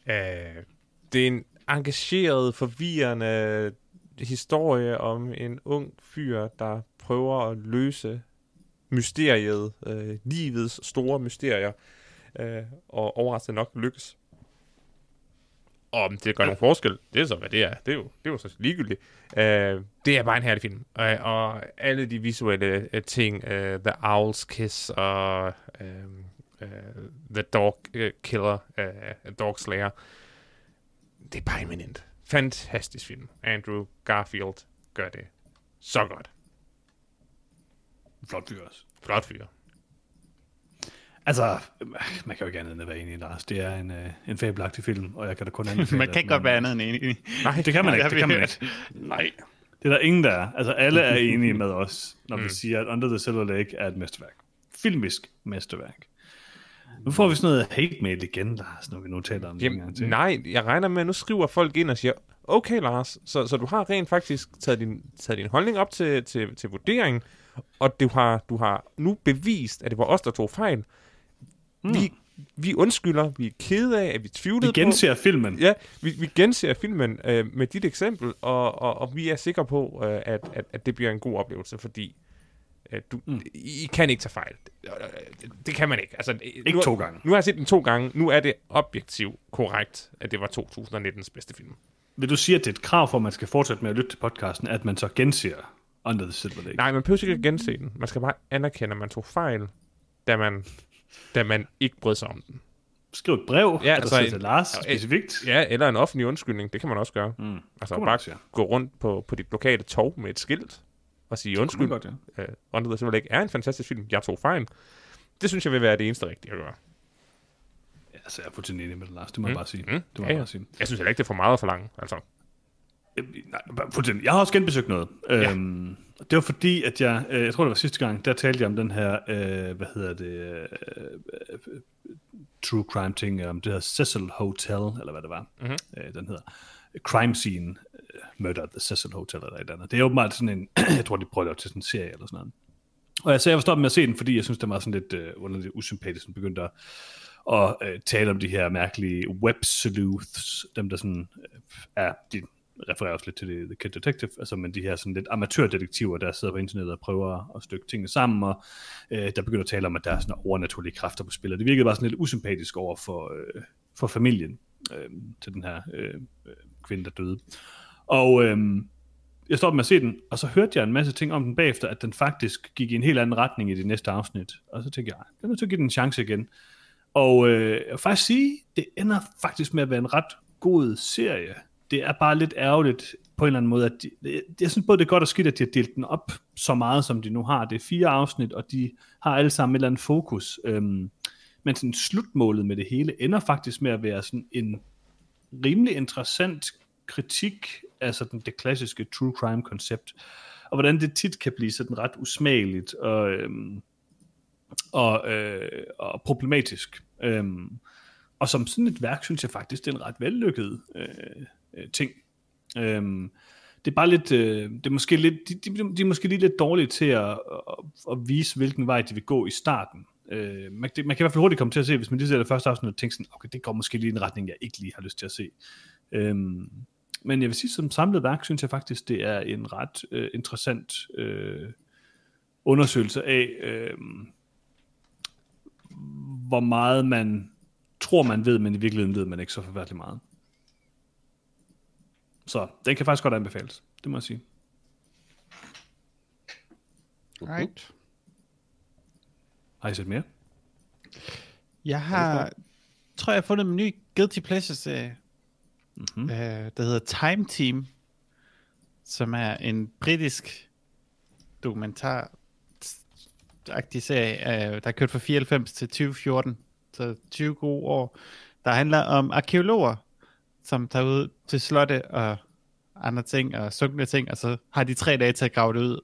Øh, det er en engageret, forvirrende historie om en ung fyr, der prøver at løse mysteriet, øh, livets store mysterier, øh, og overraskende nok lykkes. Og om det gør nogen forskel, det er så, hvad det er. Det er jo, det er jo så ligegyldigt. Øh, det er bare en herlig film. Øh, og alle de visuelle øh, ting, øh, The Owl's Kiss og øh, øh, The Dog øh, Killer, øh, Dog Slayer, det er bare eminent. Fantastisk film. Andrew Garfield gør det så godt flot fyr også. Flot fyr. Altså, man kan jo ikke andet end at være enig, Lars. Det er en, øh, en fabelagtig film, og jeg kan da kun [LAUGHS] anbefale man kan ikke godt være andet end enig. Nej, det kan man ikke. Det kan man ikke. Nej. Det er der ingen, der er. Altså, alle er enige med os, når vi siger, at Under the Silver Lake er et mesterværk. Filmisk mesterværk. Nu får vi sådan noget hate mail igen, Lars, når vi nu taler om det Jamen, til. nej, jeg regner med, at nu skriver folk ind og siger, okay Lars, så, så du har rent faktisk taget din, taget din holdning op til, til, til vurderingen, og du har, du har nu bevist, at det var os, der tog fejl. Mm. Vi, vi undskylder, vi er kede af, at vi tvivlede Vi genser filmen. på... Ja, vi, vi genser filmen øh, med dit eksempel, og, og, og vi er sikre på, øh, at, at, at det bliver en god oplevelse, fordi øh, du, mm. I, I kan ikke tage fejl. Det, det kan man ikke. Altså, Ikke nu, to gange. Nu har jeg set den to gange. Nu er det objektivt korrekt, at det var 2019's bedste film. Vil du sige, at det er et krav for, at man skal fortsætte med at lytte til podcasten, at man så genser Under the Silver Lake? Nej, man behøver ikke at gense den. Man skal bare anerkende, at man tog fejl, da man, da man ikke brød sig om den. skriv et brev, Ja, altså altså, til en- Lars ja, specifikt. Ja, eller en offentlig undskyldning, det kan man også gøre. Mm. Altså bare også, ja. gå rundt på, på dit lokale tog med et skilt og sige undskyld. godt, ja. Øh, Under the Silver Lake er en fantastisk film. Jeg tog fejl. Det synes jeg vil være det eneste rigtige at gøre. Ja, altså, jeg er fuldstændig enig med dig, Lars. Det må jeg bare sige. Mm. Det må Ja, jeg bare sige. Jeg synes heller ikke, det er for meget at forlange. Altså. Øh, Nej, fuldstændig. Jeg har også genbesøgt noget. Ja. Øhm, det var fordi, at jeg, øh, jeg tror det var sidste gang, der talte jeg om den her, øh, hvad hedder det, øh, true crime ting, om det hedder Cecil Hotel, eller hvad det var, Mhm. øh, den hedder. Crime Scene, Murder at the Cecil Hotel, eller et eller andet. Det er åbenbart sådan en, [CLEARS THROAT] jeg tror de prøver at lave til sådan en serie, eller sådan noget. Og jeg, så jeg var stoppet med at se den, fordi jeg synes, det var sådan lidt øh, underligt usympatisk, den begyndte at, at øh, tale om de her mærkelige web sleuths, dem der sådan øh, er, de refererer også lidt til det, The Kid Detective, altså men de her sådan lidt amatørdetektiver, der sidder på internettet og prøver at stykke tingene sammen, og øh, der begynder at tale om, at der er sådan overnaturlige kræfter på spil, og det virkede bare sådan lidt usympatisk over for, øh, for familien øh, til den her øh, øh, kvinde, der døde. Og øh, jeg stoppede med at se den, og så hørte jeg en masse ting om den bagefter, at den faktisk gik i en helt anden retning i det næste afsnit. Og så tænkte jeg, jeg er nødt til at give den en chance igen. Og øh, jeg vil faktisk sige, det ender faktisk med at være en ret god serie. Det er bare lidt ærgerligt på en eller anden måde, at de, jeg synes både det er godt og skidt, at de har delt den op så meget, som de nu har. Det er fire afsnit, og de har alle sammen et eller andet fokus. Øhm, men sådan slutmålet med det hele ender faktisk med at være sådan en rimelig interessant kritik af sådan det klassiske true crime koncept, og hvordan det tit kan blive sådan ret usmageligt og, øhm, og, øh, og problematisk. Øhm, og som sådan et værk, synes jeg faktisk, det er en ret vellykket øh, øh, ting. Øhm, det er bare lidt, øh, det er måske lidt, de, de, de er måske lige lidt dårlige til at, at, at vise, hvilken vej de vil gå i starten. Øh, man, det, man kan i hvert fald hurtigt komme til at se, hvis man lige ser det første afsnit og tænker sådan, okay, det går måske lige i en retning, jeg ikke lige har lyst til at se. Øhm, men jeg vil sige, som samlet værk, synes jeg faktisk, det er en ret øh, interessant øh, undersøgelse af, øh, hvor meget man tror, man ved, men i virkeligheden ved man ikke så forfærdeligt meget. Så den kan faktisk godt anbefales, det må jeg sige. Right. Har I set mere? Jeg har, tror jeg, har fundet en ny Guilty Pleasure-serie, Mm-hmm. øh, der hedder Time Team, som er en britisk dokumentar agtig serie, øh, der er kørt fra 94 til 2014, så 20 gode år, der handler om arkeologer, som tager ud til slotte og andre ting, og sunkne ting, og så har de tre dage til at grave det ud,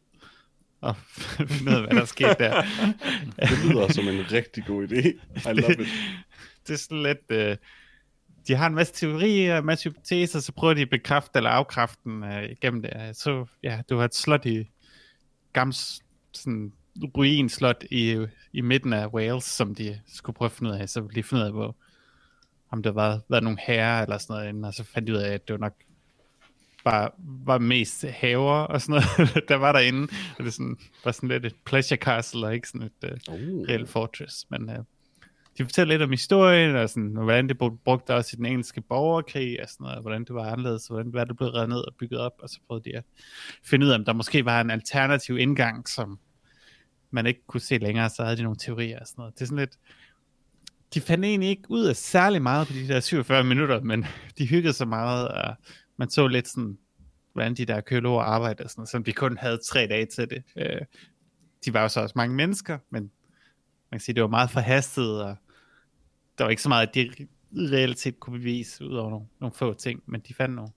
og [LAUGHS] finde ud af, hvad der er sket der. [LAUGHS] Det lyder som en rigtig god idé. I love it. [LAUGHS] det er sådan lidt... Øh, de har en masse teorier, en masse hypoteser, så prøver de at bekræfte eller afkræfte den øh, igennem det. Så ja, du har et slot i gammel sådan ruinslot i, i midten af Wales, som de skulle prøve at finde ud af. Så de finde ud af, hvor, om der var, var nogle herrer eller sådan noget inden, og så fandt de ud af, at det var nok bare var mest haver og sådan noget, [LAUGHS] der var derinde. Og det sådan, var sådan lidt et pleasure castle, og ikke sådan et uh, Oh. reelt fortress. Men uh, de fortæller lidt om historien, og sådan, og hvordan det blev brugt også i den engelske borgerkrig, og sådan noget, og hvordan det var anderledes, og hvordan hvad det blev reddet ned og bygget op, og så prøvede de at finde ud af, om der måske var en alternativ indgang, som man ikke kunne se længere, så havde de nogle teorier og sådan noget. Det er sådan lidt, de fandt egentlig ikke ud af særlig meget på de der 47 minutter, men de hyggede sig meget, og man så lidt sådan, hvordan de der arkeologer arbejder, sådan, som de kun havde tre dage til det. Øh, de var jo så også mange mennesker, men man kan sige, det var meget forhastet, og der var ikke så meget, at de reelt set kunne bevise, ud over nogle, nogle få ting, men de fandt nogle.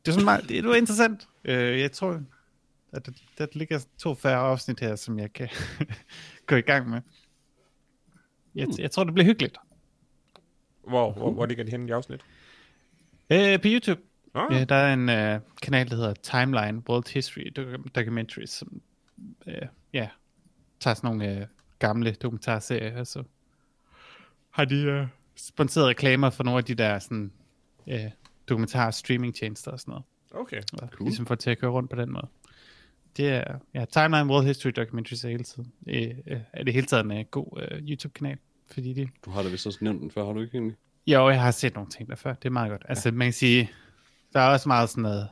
Det, er sådan meget, det, det var interessant. Øh, jeg tror, at der, der ligger to færre afsnit her, som jeg kan [LAUGHS] gå i gang med. Jeg, jeg tror, det bliver hyggeligt. Hvor, hvor, hvor ligger de henne i afsnit? Øh, på YouTube, Ah, Ja, der er en øh, kanal, der hedder Timeline World History Doc- Documentaries, som øh, ja, tager sådan nogle øh, gamle dokumentarserier, og så har de øh, sponsoreret reklamer for nogle af de der sådan, øh, dokumentar streamingtjenester og sådan noget. okay. Og Cool. Ligesom for til at køre rundt på den måde. Det er ja, Timeline World History Documentaries er hele tiden. Øh, øh, er det hele taget en øh, god øh, YouTube-kanal, fordi de Du har da vist også nævnt den før, har du ikke egentlig? jo, jeg har set nogle ting der før. Det er meget godt. Altså, man kan sige, der er også meget sådan noget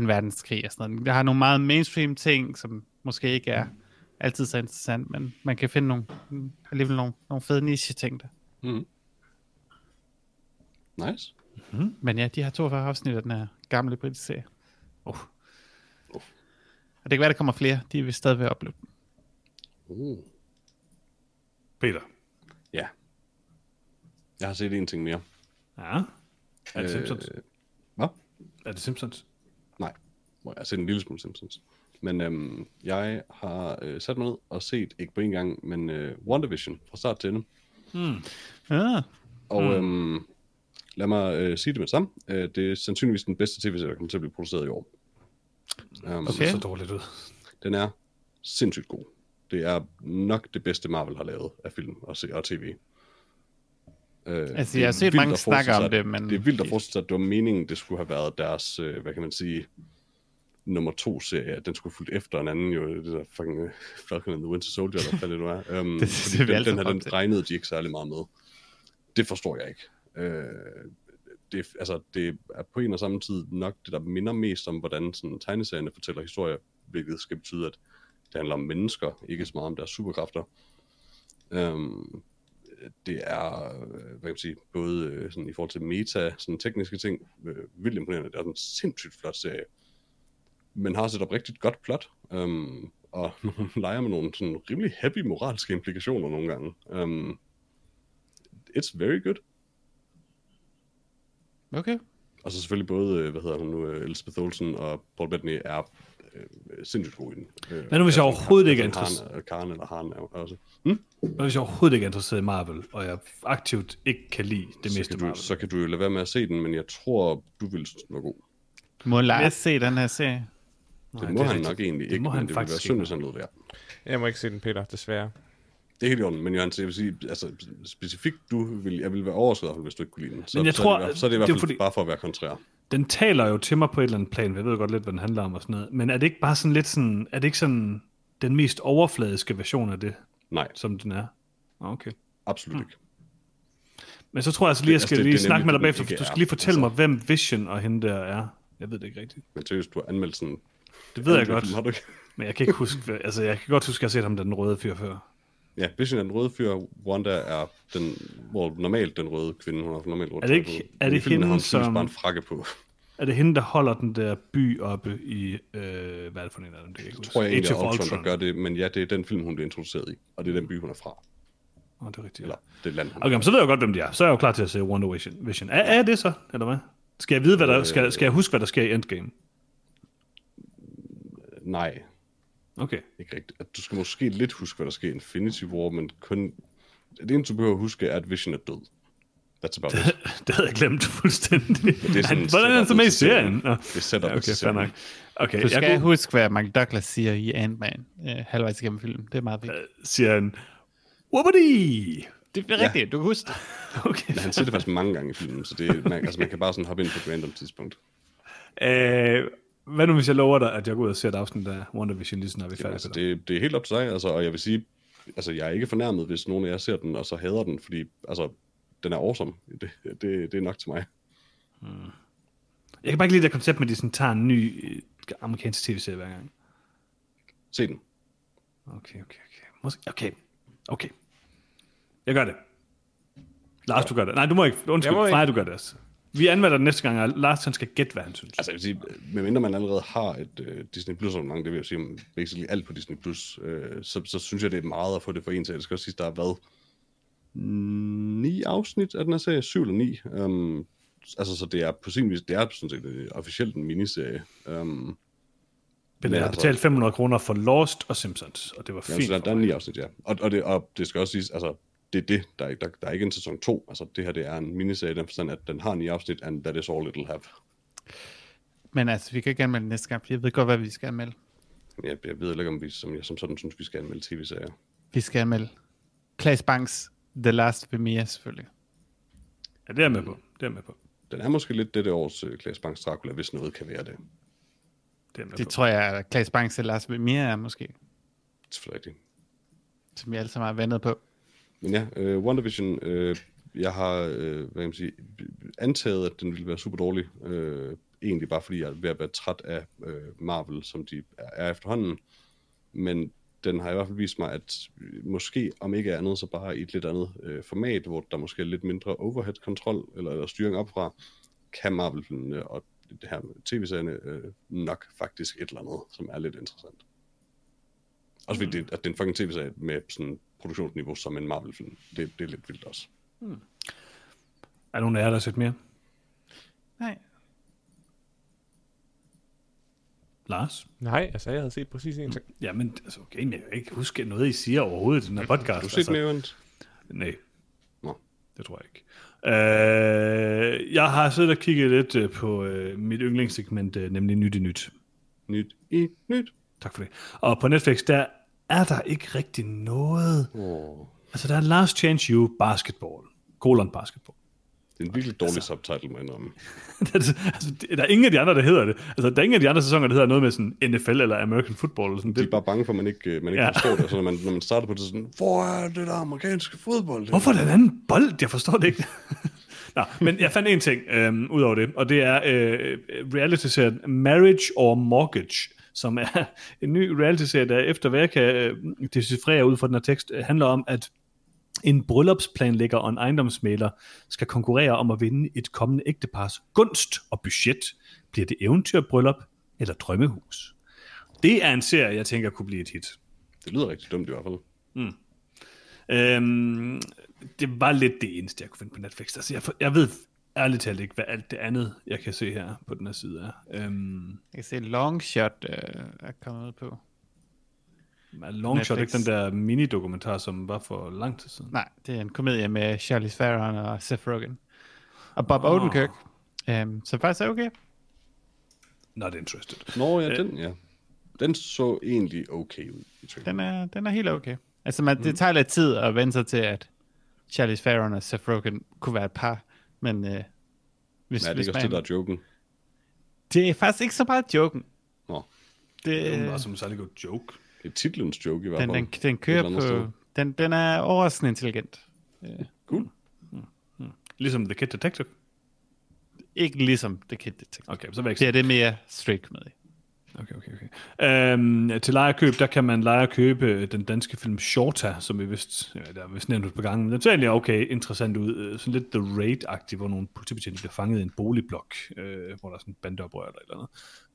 2. verdenskrig og sådan noget. Der har nogle meget mainstream ting, som måske ikke er altid så interessant, men man kan finde nogle, alligevel nogle, nogle fede niche ting der. Mm. Nice. Men ja, de har 42 afsnit af den her gamle britiske serie. Oh. Og det kan være, der kommer flere. De vil stadig være opløbet. Uh. Peter. Ja. Jeg har set en ting mere. Ja. Er det Simpsons? Øh, hvad? Er det Simpsons? Nej, jeg har set en lille smule Simpsons. Men øhm, jeg har øh, sat mig ned og set, ikke på en gang, men øh, WandaVision fra start til ende. Ja, Og øhm, lad mig øh, sige det med det samme. Øh, det er sandsynligvis den bedste tv-serie, der kommer til at blive produceret i år. Um, Okay. Så dårligt ud. Den er sindssygt god. Det er nok det bedste Marvel har lavet af film og, se- og tv. Øh, Altså, det jeg har set mange at snakke forestille om det, at- men- Det er vildt at forestille sig, at det var meningen, det skulle have været deres, øh, hvad kan man sige, nummer to serie. Den skulle fulgt efter en anden, jo, det der fucking øh, Falcon and the Winter Soldier, eller hvad det nu er. Um, [LAUGHS] Det fordi ser vi den, den her, frem den regnede de ikke særlig meget med. Det forstår jeg ikke. Øh, det, altså, det er på en og samme tid nok det, der minder mest om, hvordan sådan, tegneserierne fortæller historier, hvilket skal betyde, at det handler om mennesker, ikke så meget om deres superkræfter. Øhm, det er, øh, hvad kan man sige, både øh, sådan, i forhold til meta, sådan tekniske ting, øh, vildt imponerende. Det er en sindssygt flot serie. Men har set op rigtig godt plot, øhm, og [LAUGHS] leger med nogle sådan rimelig heavy moralske implikationer nogle gange. Øhm, it's very good okay. Og så selvfølgelig både, øh, hvad hedder hun nu, øh, Elizabeth Olsen og Paul Bettany er øh, sindssygt gode i den. Øh, Men nu hvis jeg Catherine- overhovedet ikke er Catherine interesseret- Karen eller Han er jo også. Og hvis jeg overhovedet ikke er interesseret i Marvel, og jeg aktivt ikke kan lide det så, meste du, Marvel, så kan du jo lade være med at se den, men jeg tror, du vil synes, den var god. Må Lars se den her serie? Det Nej, må det han rigtigt. nok egentlig Det ikke, må han men det ville være faktisk synd, ikke. hvis han lød værd. Jeg må ikke se den, Peter, desværre. Det er helt i orden, men Jørgen, jeg vil sige, altså specifikt du vil, jeg vil være overrasket, hvis du ikke kunne lide den. Så, Men jeg så, tror, er det, så er det i hvert er fald fordi- bare for at være kontrær. den taler jo til mig på et eller andet plan, jeg ved godt lidt, hvad den handler om og sådan noget, men er det ikke bare sådan lidt sådan, er det ikke sådan den mest overfladiske version af det, Nej, som den er? Okay. absolut Hmm. ikke. Men så tror jeg altså lige, jeg Det- skal altså, det- lige det snakke med dig bagefter, for du skal lige fortælle Altså- mig, hvem Vision og hende der er. Jeg ved det ikke rigtigt. Men seriøst, du har anmeldt sådan... Det ved jeg godt, Har du ikke? men jeg kan ikke huske, altså jeg kan godt huske, at jeg har set ham den røde fyr før. Ja, Vision er den røde fyr, Wanda er den, hvor normalt den røde kvinde, hun har normalt rødt Er det ikke- er det filmen har hun hende, som- bare en frakke på. Er det hende, der holder den der by oppe i, øh, hvad er det for en af dem, det jeg ikke tror jeg egentlig, Age at of Ultron, der gør det, men ja, det er den film, hun bliver introduceret i, og det er den by, hun er fra, Oh, det er rigtigt. eller det land, hun Okay, men så ved jeg godt, hvem de er. Så er jeg jo klar til at se Wonder Vision. Vision. Er, er det så, eller hvad? Skal jeg vide, hvad der, skal, skal jeg huske, hvad der sker i Endgame? Nej, Okay. ikke rigtigt. At Du skal måske lidt huske, hvad der sker i Infinity War, men kun... Det eneste, du behøver at huske, er, at Vision er død. That's about it. [LAUGHS] Det havde jeg glemt fuldstændig. Det er sådan [LAUGHS] hvordan er han så med i serien? Nå. Det er setup Ja, okay, fair nok. Okay, Du jeg skal kunne, huske, hvad Mark Douglas siger i Ant-Man øh, halvvejs igennem filmen. Det er meget vigtigt. siger han, Whoopity! Det er rigtigt, du kan huske det. [LAUGHS] Okay. Han siger det faktisk mange gange i filmen, så det, er- man, altså, man kan bare sådan hoppe ind på et random tidspunkt. Øh, hvad nu, hvis jeg lover dig, at jeg går ud og ser et afsnit af Wonder Vision, lige snart vi er Jamen, færdige altså, altså, det... det, er helt op til dig, altså, og jeg vil sige, altså, jeg er ikke fornærmet, hvis nogen af jer ser den, og så hader den, fordi altså, den er awesome. Det, det, det er nok til mig. Jeg kan bare ikke lide det koncept med, at de sådan tager en ny øh, amerikansk tv-serie hver gang. Se den. Okay, okay, okay. Måske, okay, okay. Jeg gør det. Lars, du gør det. Nej, du må ikke. Undskyld, må ikke. Freja, du gør det også. Vi anmelder det næste gang, og Lars han skal gætte, hvad han synes. Altså, jeg vil sige, medmindre man allerede har et uh, Disney Plus abonnement, det vil jeg sige basically alt på Disney Plus, uh, så, så synes jeg, det er meget at få det for en til. Det skal også sige, der er hvad? Ni afsnit af den her serie? Syv eller ni? Um, altså, så det er på sin vis, det er sådan set uh, officielt en miniserie. Um, Men jeg har betalt 500 kroner for Lost og Simpsons, og det var Ja, fint så der, der er ni afsnit, ja. Og, og, det, og det skal også siges, altså, det er det, der, er- der, der er ikke en sæson 2. Altså, det her, det er en miniserie den forstand, at den har ni afsnit, and that is all it'll have. Men altså, vi kan ikke anmelde næste gang, for jeg ved godt, hvad vi skal anmelde. Jeg, jeg ved ikke, om vi som, jeg som sådan synes, vi skal anmelde tv-serier. Vi skal anmelde Klaas Banks The Last Premiere, selvfølgelig. Ja, det er jeg med på. Det er jeg med på. Den er måske lidt dette års uh, Klaas Banks Dracula, hvis noget kan være det. Det er Det på. tror jeg, at Klaas Banks The Last Premiere er måske, Det er rigtigt. som vi alle sammen har ventet på. Men ja, uh, WandaVision, uh, jeg har uh, hvad kan man sige, antaget, at den ville være super dårlig. Uh, egentlig bare fordi jeg er ved at være træt af uh, Marvel, som de er, er efterhånden. Men den har i hvert fald vist mig, at måske om ikke andet, så bare i et lidt andet øh, format, hvor der måske er lidt mindre overhead-kontrol eller, eller styring opfra, kan Marvel-filmene og det her tv-serierne øh, nok faktisk et eller andet, som er lidt interessant. Også fordi det, at det er en fucking tv-serie med sådan produktionsniveau som en Marvel-film. Det, det er lidt vildt også. Er der nogen af jer, der har set mere? Nej. Lars? Nej, altså jeg havde set præcis en ting. Jamen, altså, okay, men jeg kan ikke huske noget, I siger overhovedet i den her podcast. Har du set altså. mere event? Nej, Nå. det tror jeg ikke. Øh, jeg har siddet og kigget lidt øh, på øh, mit yndlingssegment, øh, nemlig Nyt i Nyt. Nyt i nyt. Tak for det. Og på Netflix, der er der ikke rigtig noget. Oh. Altså, der er Last Chance You Basketball. Colon Basketball. Det er en virkelig dårlig subtitle, må jeg indrømme. [LAUGHS] altså, der er ingen af de andre, der hedder det. Altså, der er ingen af de andre sæsoner, der hedder noget med sådan NFL eller American Football. Eller sådan. De er Det, bare bange for, at man ikke, øh, man ikke Ja. forstår det. Så når man, når man starter på det, så sådan, hvor er det der amerikanske fodbold? Hvorfor er der en anden bold? Jeg forstår det ikke. [LAUGHS] Nå, men jeg fandt en ting øhm, ud over det, og det er øh, reality-serien Marriage or Mortgage, som er en ny reality-serie, der efter hvad jeg kan øh, decifrere ud fra den her tekst, øh, handler om, at en bryllupsplanlægger og en ejendomsmaler skal konkurrere om at vinde et kommende ægtepars gunst og budget. Bliver det eventyrbryllup eller drømmehus? Det er en serie, jeg tænker kunne blive et hit. Det lyder rigtig dumt i hvert fald. Øhm, det var lidt det eneste, jeg kunne finde på Netflix. Altså, jeg, jeg ved ærligt talt ikke, hvad alt det andet, jeg kan se her på den her side er. Øhm, Jeg kan se Longshot øh, er kommet ud på. er Longshot Netflix. ikke den der mini-dokumentar, som var for lang tid siden? Nej, det er en komedie med Charlize Theron og Seth Rogen. Og Bob Åh. Odenkirk. Um, så faktisk er okay. Not interested. Nå ja, den, ja. Den så egentlig okay ud i. Den er, den er helt okay. Altså, man, det tager lidt tid at vende sig til, at Charlize Theron og Seth Rogen kunne være et par. Men øh, hvis, er det hvis ikke også man, det, der er joken? det er faktisk ikke så meget joken. Nå, Det Det, var som en særlig god joke. det er titlens joke i hvert den, fald. den, den Et kører sted. på... Den, den er overraskende intelligent. Cool. Ligesom The Kid Detective. Ikke ligesom The Kid Detective. Okay, så vil jeg ikke Det er det mere straight comedy. Okay, okay, okay. Øhm, til lejerkøb, der kan man leje og købe den danske film Shorta, som vi vist, ja, der er vist nævnt et par gange, men den ser egentlig okay interessant ud. Øh, sådan lidt The Raid-agtig, hvor nogle politibetjente bliver fanget i en boligblok, øh, hvor der er sådan en bandeoprør eller et eller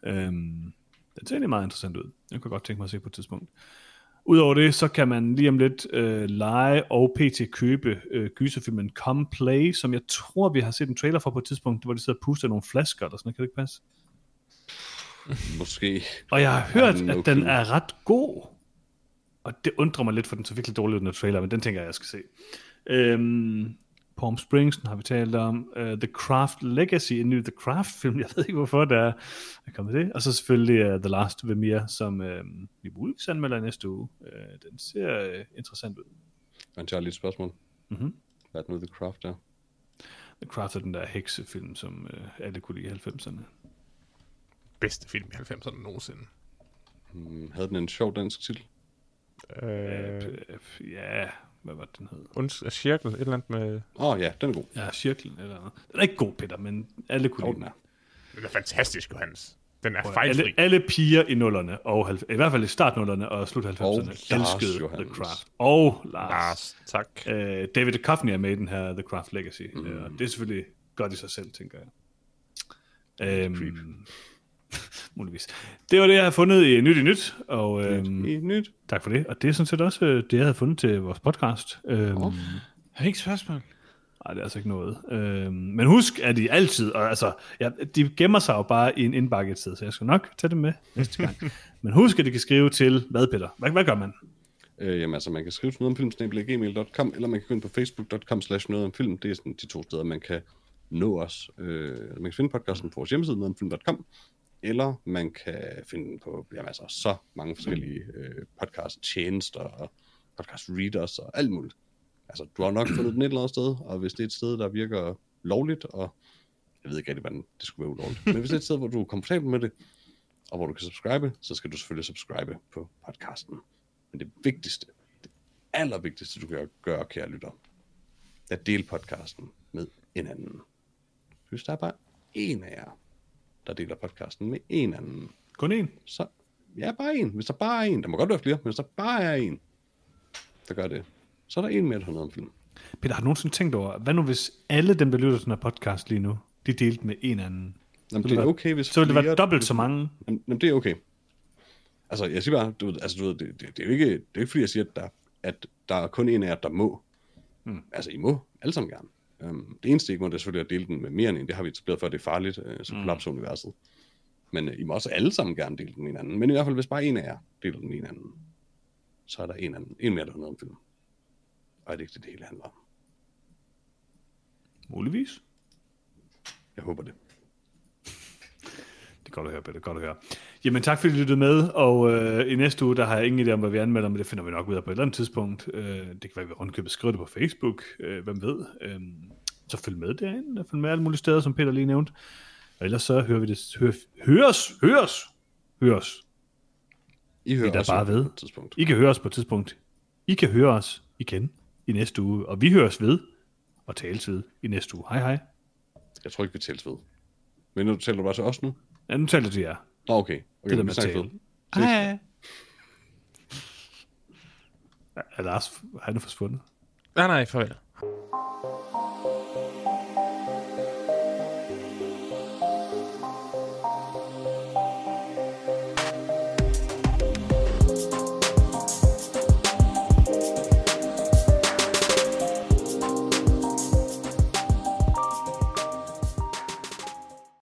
andet. Øhm, den ser egentlig meget interessant ud. Jeg kunne godt tænke mig at se på et tidspunkt. Udover det, så kan man lige om lidt øh, lege og pt. købe øh, gyserfilmen Come Play, som jeg tror, vi har set en trailer for på et tidspunkt, hvor de sidder og puster nogle flasker, eller sådan noget. Kan det ikke passe? Måske. Og jeg har hørt, at den er ret god. Og det undrer mig lidt, for den så virkelig dårlig ud, den trailer, men den tænker jeg, jeg skal se. Øhm, Palm Springs, den har vi talt om. Uh, The Craft Legacy, en ny The Craft-film. Jeg ved ikke, hvorfor der er kommet det. Og så selvfølgelig uh, The Last Vermeer, som uh, vi muligvis anmelder næste uge. Uh, den ser uh, interessant ud. Jeg har lige et spørgsmål. Mhm. Hvad er nu, The Craft er? The Craft er den der heksefilm, som uh, alle kunne lide i 90'erne. Bedste film i 90'erne nogensinde. Hmm, havde den en sjov dansk titel? Øh, Uh, ja, hvad var det, den hed? und, cirkel, et eller andet med... Åh oh, ja, den er god. Ja, Cirklen eller noget. Den er ikke god, Peter, men alle kunne Jo, lide den den. er. Den er fantastisk, Johannes. Den er alle, fejlfri. alle piger i nullerne, og halv- i hvert fald i start nullerne og slut 90'erne, Og Lars elskede The Johannes. Craft. Og Lars. Lars, tak. Øh, David Duchovny er med i den her The Craft Legacy. Mm. Øh, det er selvfølgelig godt i sig selv, tænker jeg. Øhm, [LAUGHS] muligvis. Det var det, jeg har fundet i Nyt i Nyt, og øhm, I nyt. tak for det. Og det er sådan set også øh, det, jeg havde fundet til vores podcast. Øhm, Åh. Har ikke spørgsmål? Nej, det er altså ikke noget. Øhm, men husk, at de altid, og altså, ja, de gemmer sig jo bare i en indbakke et sted, så jeg skal nok tage det med næste gang. [LAUGHS] men husk, at de kan skrive til, hvad Peter? Hvad, hvad gør man? Øh, jamen altså, man kan skrive til noget om film, eller man kan gå ind på facebook.com slash noget om film. Det er sådan de to steder, man kan nå os. Øh, man kan finde podcasten på vores hjemmeside, noget om film.com, eller man kan finde den på jamen, altså, så mange forskellige øh, podcast-tjenester og podcast-readers og alt muligt. Altså, du har nok fundet den et eller andet sted, og hvis det er et sted, der virker lovligt, og jeg ved ikke rigtig, hvordan det skulle være ulovligt, men hvis det er et sted, hvor du er komfortabel med det, og hvor du kan subscribe, så skal du selvfølgelig subscribe på podcasten. Men det vigtigste, det allervigtigste, du kan gøre, kære lytter, er at dele podcasten med en anden. Hvis der er bare en af jer, der deler podcasten med en anden, Kun en. så ja, bare en. Hvis der bare er en, der må godt være flere, men hvis der bare er en, der gør det, så er der en mere, der har noget om film. Peter, har du nogensinde tænkt over, hvad nu hvis alle dem, der lytter til den her podcast lige nu, de delte med en anden? Jamen, Så det er det okay, hvis Så vil det være dobbelt så mange. Jamen, jamen, det er okay. Altså, jeg siger bare, du altså, du ved det, det, det, er jo ikke, det er jo ikke fordi, jeg siger, at der, at der er kun en af jer, der må. Mm. Altså, I må alle sammen gerne. Um, det eneste, I ikke må, det er selvfølgelig at dele den med mere end en. Det har vi etableret at det er farligt, uh, så kollapser universet. Men uh, I må også alle sammen gerne dele den med hinanden. Men i hvert fald, hvis bare en af jer deler den med hinanden, så er der en, anden, en mere, der har noget om film. Og er det ikke det, det hele handler om? Muligvis. Jeg håber det. Det er godt at høre, Peter. Godt at høre. Jamen tak fordi I lyttede med, og øh, i næste uge, der har jeg ingen idé om, hvad vi anmelder, men det finder vi nok ud af på et eller andet tidspunkt. Øh, det kan være, at vi rundkøbet skriver det på Facebook, øh, hvem ved. Øh, så følg med derinde, følg med alle mulige steder, som Peter lige nævnte. Og ellers så hører vi det, hør, høres, høres, høres. I hører Det er også bare på ved. et tidspunkt. I kan høre os på et tidspunkt. I kan høre os igen i næste uge, og vi høres ved og tales ved i næste uge. Hej hej. Jeg tror ikke, vi tæls ved. Men nu taler du bare til os nu? Ja, nu taler jeg til jer. Nå, okay. okay Det der med tale. ved. Hej. Er Lars, han er forsvundet? Nej, nej, farvel.